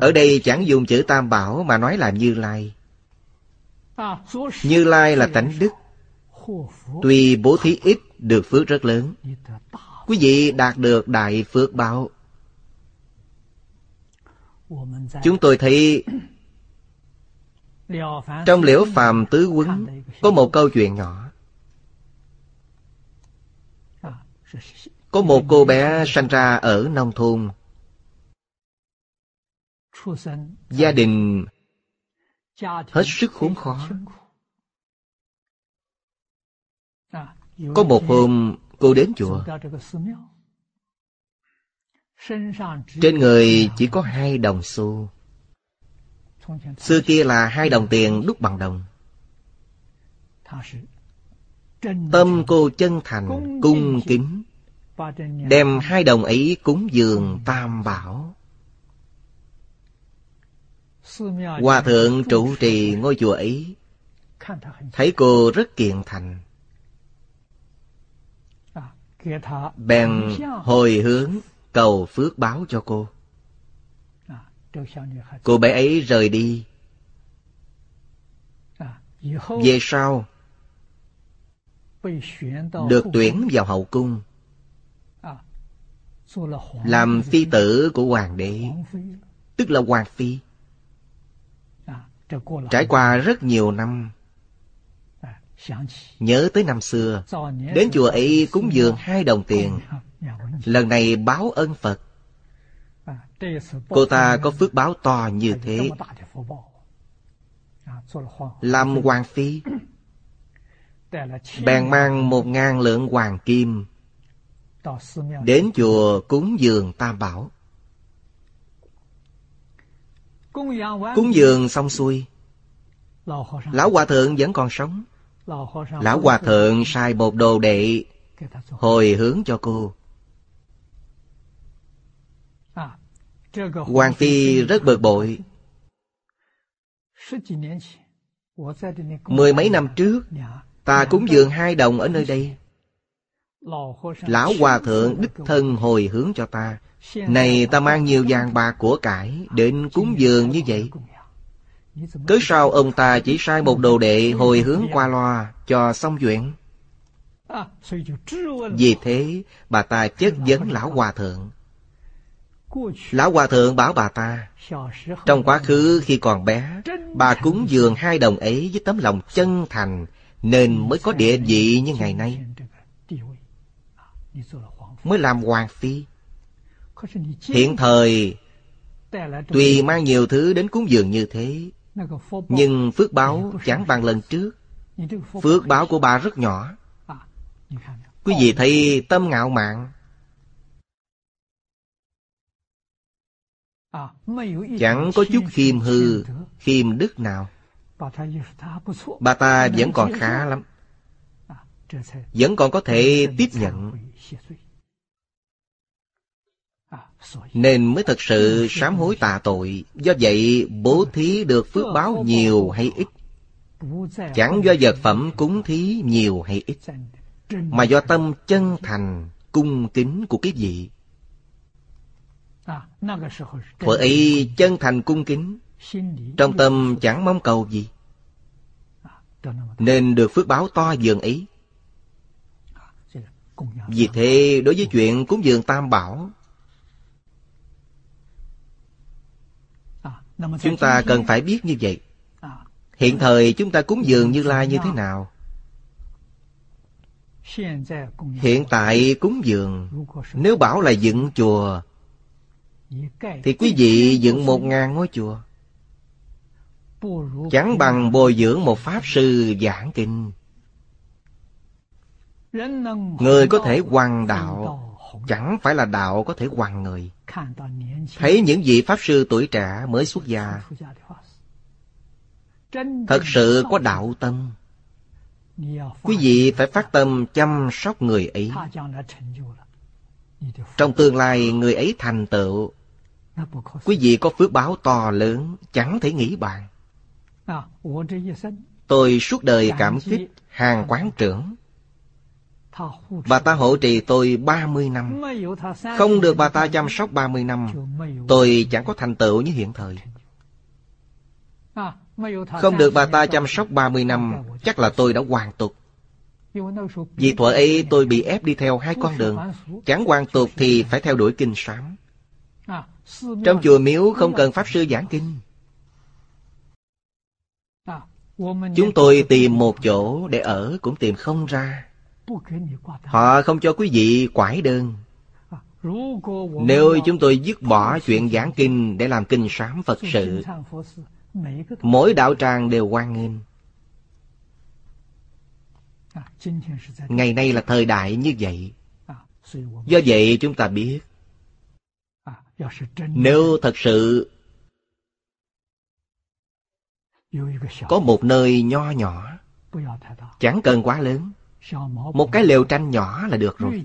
ở đây chẳng dùng chữ tam bảo mà nói là Như Lai. Như Lai là tánh đức. Tuy bố thí ít, được phước rất lớn. Quý vị đạt được đại phước báo. Chúng tôi thấy Trong liễu phàm tứ quấn Có một câu chuyện nhỏ. Có một cô bé sanh ra ở nông thôn. Gia đình hết sức khốn khó。Có một hôm cô đến chùa. Trên người chỉ có hai đồng xu. Xưa kia là hai đồng tiền đúc bằng đồng. Tâm cô chân thành, cung kính Đem hai đồng ấy cúng dường tam bảo Hòa thượng trụ trì ngôi chùa ấy. Thấy cô rất kiện thành. Bèn hồi hướng cầu phước báo cho cô. Cô bé ấy rời đi. Về sau, Được tuyển vào hậu cung. Làm phi tử của hoàng đế, Tức là hoàng phi. Trải qua rất nhiều năm. Nhớ tới năm xưa Đến chùa ấy cúng dường hai đồng tiền. Lần này báo ơn Phật. Cô ta có phước báo to như thế. Làm hoàng phi. Bèn mang một ngàn lượng hoàng kim Đến chùa cúng dường tam bảo Cúng dường xong xuôi. Lão Hòa Thượng vẫn còn sống. Lão Hòa Thượng sai một đồ đệ Hồi hướng cho cô. Hoàng Phi rất bực bội. Mười mấy năm trước Ta cúng dường hai đồng ở nơi đây. Lão Hòa Thượng đích thân hồi hướng cho ta Này ta mang nhiều vàng bạc của cải Đến cúng dường như vậy. Cớ sao ông ta chỉ sai một đồ đệ hồi hướng qua loa cho xong chuyện? Vì thế bà ta chất vấn Lão Hòa Thượng. Lão Hòa Thượng bảo bà ta Trong quá khứ khi còn bé Bà cúng dường hai đồng ấy với tấm lòng chân thành Nên mới có địa vị như ngày nay. Mới làm hoàng phi Hiện thời Tuy mang nhiều thứ đến cúng dường như thế Nhưng phước báo chẳng bằng lần trước. Phước báo của bà rất nhỏ. Quý vị thấy tâm ngạo mạn. Chẳng có chút khiêm hư, khiêm đức nào. Bà ta vẫn còn khá lắm. Vẫn còn có thể tiếp nhận nên mới thật sự sám hối tà tội. Do vậy bố thí được phước báo nhiều hay ít? Chẳng do vật phẩm cúng thí nhiều hay ít Mà do tâm chân thành, cung kính của cái vị. Thuở ấy chân thành cung kính Trong tâm chẳng mong cầu gì. Nên được phước báo to dường ấy. Vì thế đối với chuyện cúng dường tam bảo Chúng ta cần phải biết như vậy. Hiện thời chúng ta cúng dường Như Lai như thế nào? Hiện tại cúng dường. Nếu bảo là dựng chùa Thì quý vị dựng một ngàn ngôi chùa. Chẳng bằng bồi dưỡng một Pháp sư giảng kinh. Người có thể hoàng đạo. Chẳng phải là đạo có thể hoàng người Thấy những vị Pháp sư tuổi trẻ mới xuất gia. Thật sự có đạo tâm. Quý vị phải phát tâm chăm sóc người ấy. Trong tương lai người ấy thành tựu Quý vị có phước báo to lớn Chẳng thể nghĩ bàn. Tôi suốt đời cảm kích hàng quán trưởng Bà ta hộ trì tôi 30 năm. Không được bà ta chăm sóc 30 năm. Tôi chẳng có thành tựu như hiện thời. Không được bà ta chăm sóc 30 năm, Chắc là tôi đã hoàn tục. Vì thuở ấy tôi bị ép đi theo hai con đường. Chẳng hoàn tục thì phải theo đuổi kinh sám. Trong chùa miếu không cần Pháp Sư giảng kinh. Chúng tôi tìm một chỗ để ở cũng tìm không ra. Họ không cho quý vị quải đơn. Nếu chúng tôi dứt bỏ chuyện giảng kinh Để làm kinh sám Phật sự Mỗi đạo tràng đều quan nghênh. Ngày nay là thời đại như vậy. Do vậy chúng ta biết Nếu thật sự Có một nơi nho nhỏ Chẳng cần quá lớn một cái lều tranh nhỏ là được rồi.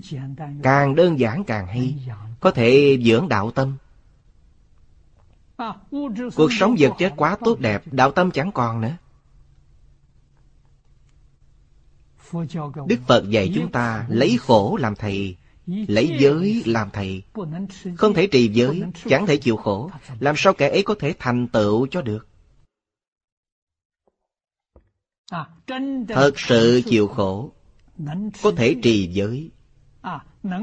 Càng đơn giản càng hay. Có thể dưỡng đạo tâm. Cuộc sống vật chất quá tốt đẹp, Đạo tâm chẳng còn nữa. Đức Phật dạy chúng ta Lấy khổ làm thầy, Lấy giới làm thầy. Không thể trì giới, Chẳng thể chịu khổ. Làm sao kẻ ấy có thể thành tựu cho được? Thật sự chịu khổ có thể trì giới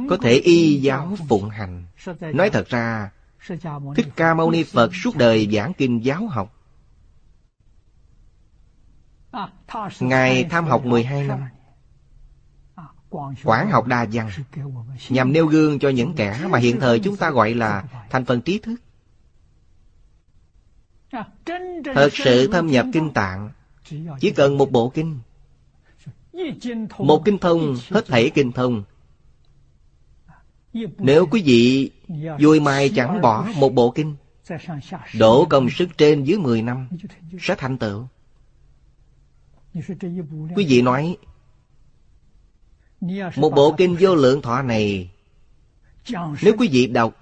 có thể y giáo phụng hành. Nói thật ra thích ca mâu ni phật suốt đời giảng kinh giáo học. Ngài tham học 12 năm. Quảng học đa văn. Nhằm nêu gương cho những kẻ mà hiện thời chúng ta gọi là thành phần trí thức. Thật sự thâm nhập kinh tạng Chỉ cần một bộ kinh một kinh thông, hết thảy kinh thông. Nếu quý vị vui mai chẳng bỏ một bộ kinh, Đổ công sức trên dưới 10 năm, Sẽ thành tựu. Quý vị nói, Một bộ kinh vô lượng thọ này, Nếu quý vị đọc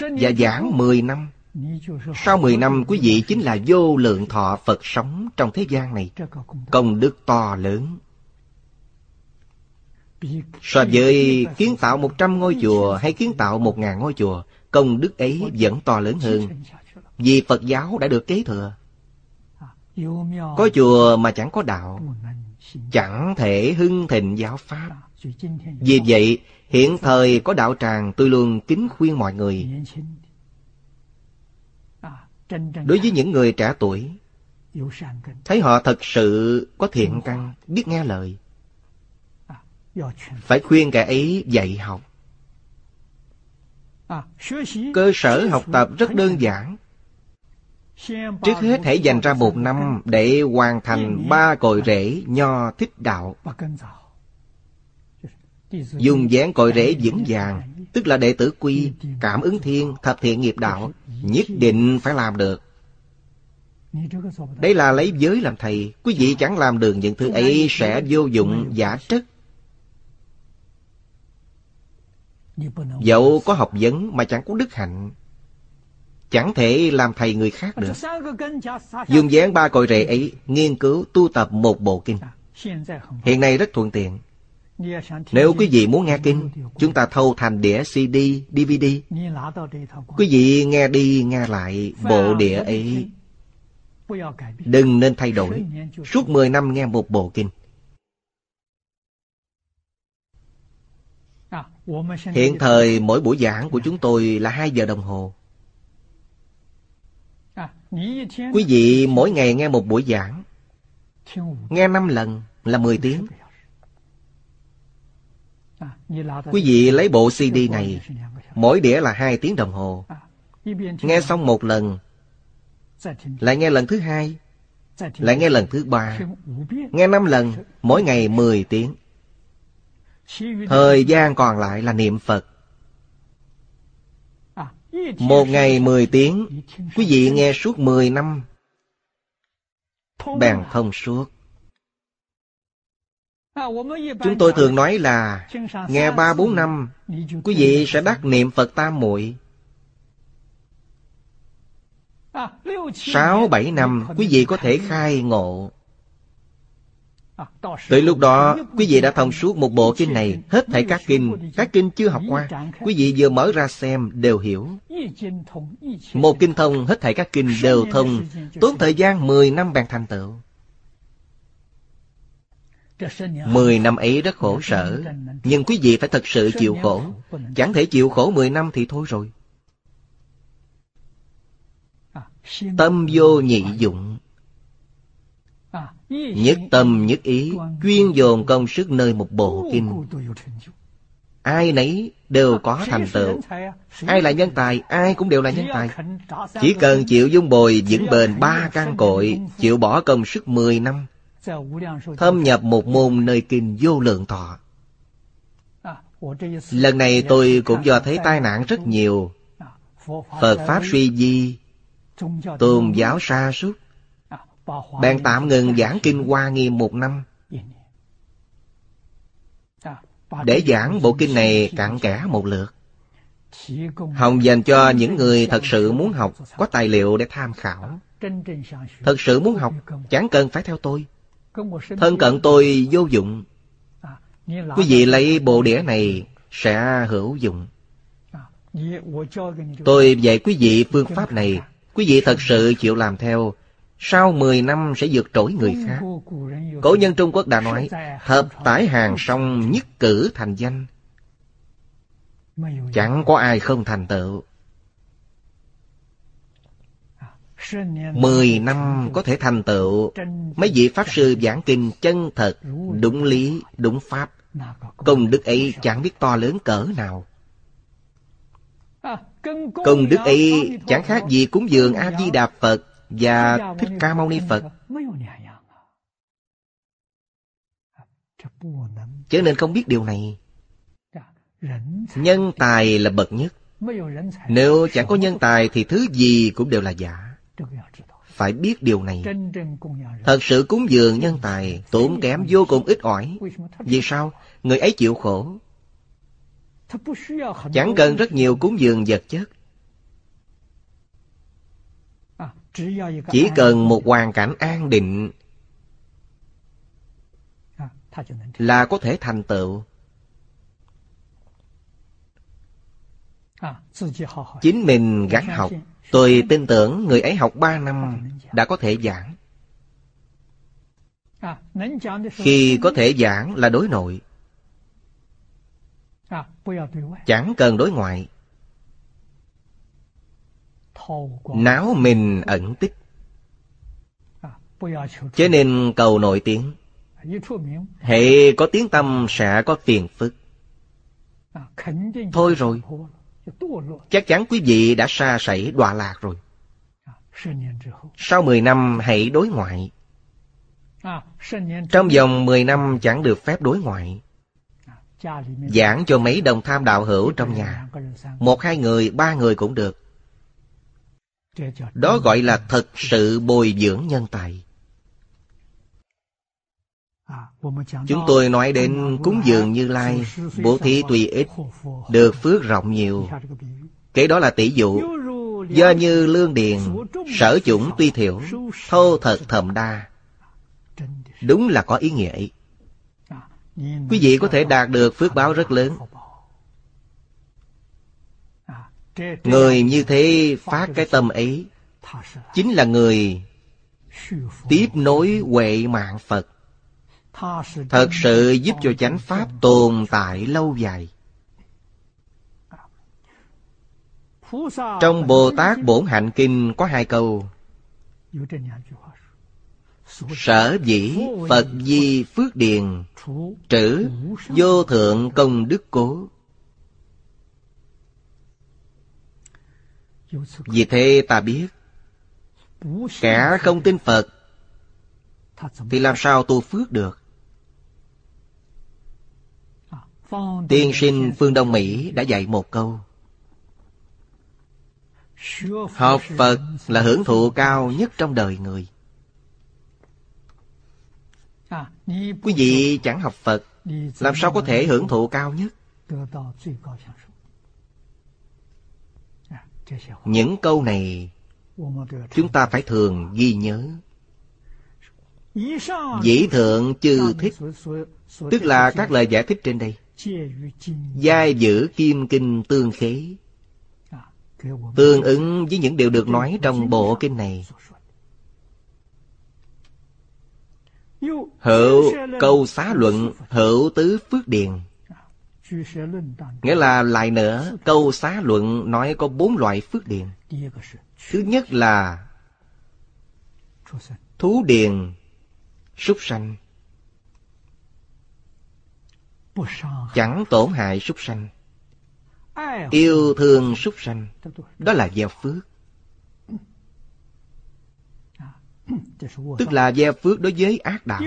Và giảng 10 năm sau 10 năm, quý vị chính là vô lượng thọ Phật sống trong thế gian này. Công đức to lớn. So với kiến tạo 100 ngôi chùa hay kiến tạo 1.000 ngôi chùa, Công đức ấy vẫn to lớn hơn. Vì Phật giáo đã được kế thừa. Có chùa mà chẳng có đạo, Chẳng thể hưng thịnh giáo Pháp. Vì vậy, hiện thời có đạo tràng tôi luôn kính khuyên mọi người đối với những người trẻ tuổi thấy họ thật sự có thiện căn biết nghe lời. Phải khuyên kẻ ấy dạy học. Cơ sở học tập rất đơn giản. Trước hết hãy dành ra một năm để hoàn thành ba cội rễ nho thích đạo. Dùng dáng cội rễ vững vàng, tức là đệ tử quy, cảm ứng thiên, thập thiện nghiệp đạo, nhất định phải làm được. Đây là lấy giới làm thầy, quý vị chẳng làm được những thứ ấy sẽ vô dụng giả trất. Dẫu có học vấn mà chẳng có đức hạnh Chẳng thể làm thầy người khác được Dùng dáng ba cội rễ ấy Nghiên cứu tu tập một bộ kinh Hiện nay rất thuận tiện nếu quý vị muốn nghe kinh Chúng ta thâu thành đĩa CD, DVD Quý vị nghe đi nghe lại bộ đĩa ấy. Đừng nên thay đổi. Suốt 10 năm nghe một bộ kinh. Hiện thời mỗi buổi giảng của chúng tôi là 2 giờ đồng hồ. Quý vị mỗi ngày nghe một buổi giảng. Nghe 5 lần là 10 tiếng. Quý vị lấy bộ CD này, mỗi đĩa là 2 tiếng đồng hồ. Nghe xong một lần, lại nghe lần thứ hai, lại nghe lần thứ ba, nghe 5 lần, mỗi ngày 10 tiếng. Thời gian còn lại là niệm Phật. Một ngày mười tiếng, quý vị nghe suốt mười năm. Bèn thông suốt. À, Chúng tôi thường nói là nghe ba bốn năm, quý vị sẽ đắc niệm Phật tam muội. Sáu bảy năm, quý vị có thể khai ngộ. Tới lúc đó, quý vị đã thông suốt một bộ kinh này, hết thảy các kinh, các kinh chưa học qua, quý vị vừa mở ra xem đều hiểu. Một kinh thông, hết thảy các kinh đều thông, tốn thời gian 10 năm bàn thành tựu. Mười năm ấy rất khổ sở, nhưng quý vị phải thật sự chịu khổ. Chẳng thể chịu khổ mười năm thì thôi rồi. Tâm vô nhị dụng Nhất tâm nhất ý Chuyên dồn công sức nơi một bộ kinh Ai nấy đều có thành tựu Ai là nhân tài Ai cũng đều là nhân tài Chỉ cần chịu dung bồi vững bền ba căn cội Chịu bỏ công sức mười năm Thâm nhập một môn nơi kinh vô lượng thọ. Lần này tôi cũng do thấy tai nạn rất nhiều. Phật Pháp suy di Tôn giáo sa sút. Bèn tạm ngừng giảng kinh Hoa Nghiêm một năm. Để giảng bộ kinh này cặn kẽ một lượt. Hồng dành cho những người thật sự muốn học Có tài liệu để tham khảo. Thật sự muốn học Chẳng cần phải theo tôi Thân cận tôi vô dụng Quý vị lấy bộ đĩa này Sẽ hữu dụng Tôi dạy quý vị phương pháp này Quý vị thật sự chịu làm theo sau 10 năm sẽ vượt trội người khác. Cổ nhân Trung Quốc đã nói, hợp tải hàng song nhất cử thành danh. Chẳng có ai không thành tựu. Mười năm có thể thành tựu Mấy vị Pháp Sư giảng kinh chân thật Đúng lý, đúng Pháp Công đức ấy chẳng biết to lớn cỡ nào Công đức ấy chẳng khác gì cúng dường A-di-đà Phật và Thích Ca Mâu Ni Phật. Chớ nên không biết điều này. Nhân tài là bậc nhất. Nếu chẳng có nhân tài thì thứ gì cũng đều là giả. Phải biết điều này. Thật sự cúng dường nhân tài tốn kém vô cùng ít ỏi. Vì sao? Người ấy chịu khổ. Chẳng cần rất nhiều cúng dường vật chất. Chỉ cần một hoàn cảnh an định là có thể thành tựu. Chính mình gắng học tôi tin tưởng người ấy học ba năm đã có thể giảng. Khi có thể giảng là đối nội. Chẳng cần đối ngoại. Náo mình ẩn tích. Chứ nên cầu nổi tiếng. Hệ có tiếng tâm sẽ có phiền phức. Thôi rồi. Chắc chắn quý vị đã xa sảy đọa lạc rồi. Sau 10 năm hãy đối ngoại. Trong vòng 10 năm chẳng được phép đối ngoại. Giảng cho mấy đồng tham đạo hữu trong nhà. Một hai người, ba người cũng được. Đó gọi là thật sự bồi dưỡng nhân tài. Chúng tôi nói đến cúng dường Như Lai, bố thí tùy ít, được phước rộng nhiều. Cái đó là tỷ dụ. Do như lương điền, sở chủng tuy thiểu, thô thật thầm đa. Đúng là có ý nghĩa ấy. Quý vị có thể đạt được phước báo rất lớn. Người như thế phát cái tâm ấy, chính là người tiếp nối huệ mạng Phật thật sự giúp cho chánh pháp tồn tại lâu dài. Trong bồ tát bổn hạnh kinh có hai câu. Sở dĩ phật di phước điền, trữ vô thượng công đức cố. Vì thế ta biết, kẻ không tin phật, thì làm sao tu phước được? Tiên sinh phương Đông Mỹ đã dạy một câu. Học Phật là hưởng thụ cao nhất trong đời người. Quý vị chẳng học Phật, Làm sao có thể hưởng thụ cao nhất? Những câu này Chúng ta phải thường ghi nhớ. Dĩ thượng chư thích, Tức là các lời giải thích trên đây. Giai giữ kim kinh tương khế. Tương ứng với những điều được nói trong bộ kinh này. Hữu câu xá luận hữu tứ phước điền. Nghĩa là lại nữa Câu xá luận nói có bốn loại phước điền. Thứ nhất là Thú điền Súc sanh chẳng tổn hại súc sanh. Yêu thương súc sanh. Đó là gieo phước. Tức là gieo phước đối với ác đạo.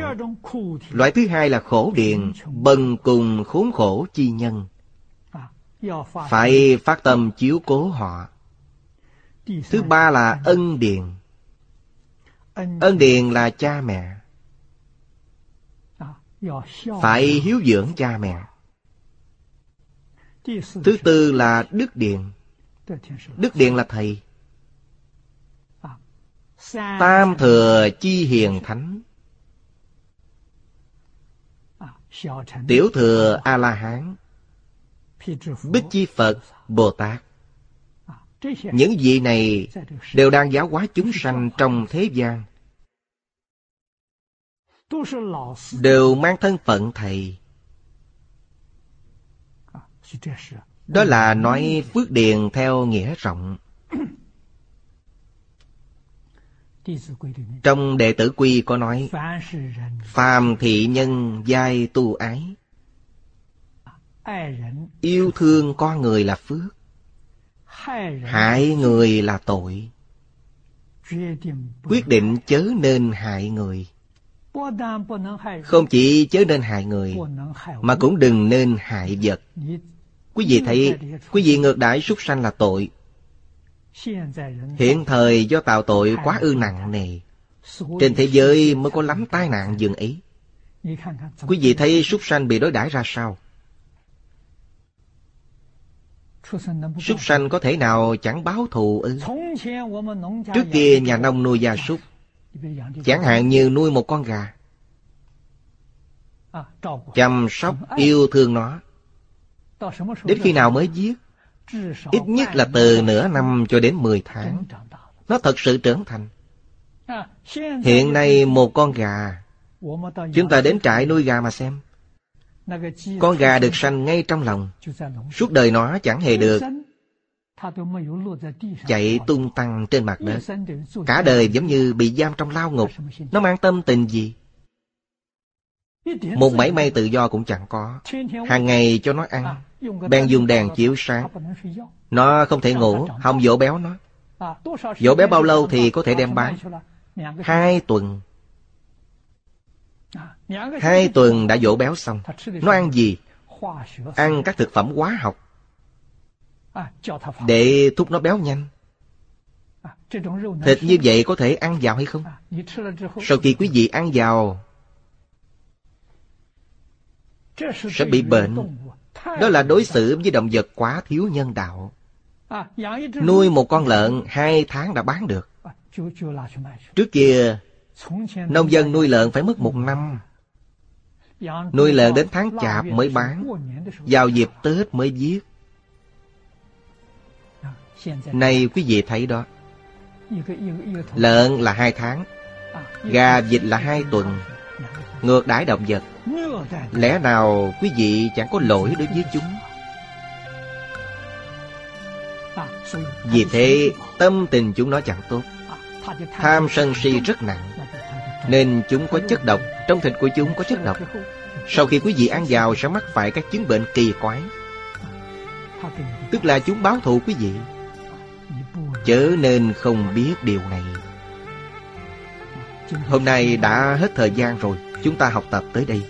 Loại thứ hai là khổ điện bần cùng khốn khổ chi nhân. Phải phát tâm chiếu cố họ. Thứ ba là ân điền. Ân điền là cha mẹ phải hiếu dưỡng cha mẹ. Thứ tư là đức điện. Đức điện là thầy. Tam thừa chi hiền thánh. Tiểu thừa a la hán bích chi phật bồ tát những vị này đều đang giáo hóa chúng sanh trong thế gian đều mang thân phận thầy. Đó là nói phước điền theo nghĩa rộng. Trong đệ tử quy có nói phàm thị nhân giai tu ái. Yêu thương con người là phước hại người là tội. Quyết định chớ nên hại người không chỉ chớ nên hại người Mà cũng đừng nên hại vật. Quý vị thấy Quý vị ngược đãi súc sanh là tội. Hiện thời do tạo tội quá ư nặng nề. Trên thế giới mới có lắm tai nạn dường ấy. Quý vị thấy súc sanh bị đối đãi ra sao? Súc sanh có thể nào chẳng báo thù ư? Trước kia nhà nông nuôi gia súc Chẳng hạn như nuôi một con gà. Chăm sóc yêu thương nó. Đến khi nào mới giết? Ít nhất là từ nửa năm cho đến 10 tháng. Nó thật sự trưởng thành. Hiện nay một con gà, Chúng ta đến trại nuôi gà mà xem. Con gà được sanh ngay trong lòng. Suốt đời nó chẳng hề được chạy tung tăng trên mặt đất. cả đời giống như bị giam trong lao ngục. nó mang tâm tình gì? Một mảy may tự do cũng chẳng có. Hàng ngày cho nó ăn. Bèn dùng đèn chiếu sáng. Nó không thể ngủ Không dỗ béo nó. Dỗ béo bao lâu thì có thể đem bán? Hai tuần. Hai tuần đã dỗ béo xong. Nó ăn gì? Ăn các thực phẩm hóa học Để thúc nó béo nhanh Thịt như vậy có thể ăn vào hay không? Sau khi quý vị ăn vào Sẽ bị bệnh。Đó là đối xử với động vật quá thiếu nhân đạo。Nuôi một con lợn hai tháng đã bán được。Trước kia Nông dân nuôi lợn phải mất một năm。Nuôi lợn đến tháng chạp mới bán Vào dịp Tết mới giết Nay quý vị thấy đó. Lợn là hai tháng Gà vịt là hai tuần Ngược đãi động vật。Lẽ nào quý vị chẳng có lỗi đối với chúng? Vì thế tâm tình chúng nó chẳng tốt。Tham sân si rất nặng Nên chúng có chất độc Trong thịt của chúng có chất độc。Sau khi quý vị ăn vào sẽ mắc phải các chứng bệnh kỳ quái。Tức là chúng báo thù quý vị Chớ nên không biết điều này. Hôm nay đã hết thời gian rồi, Chúng ta học tập tới đây.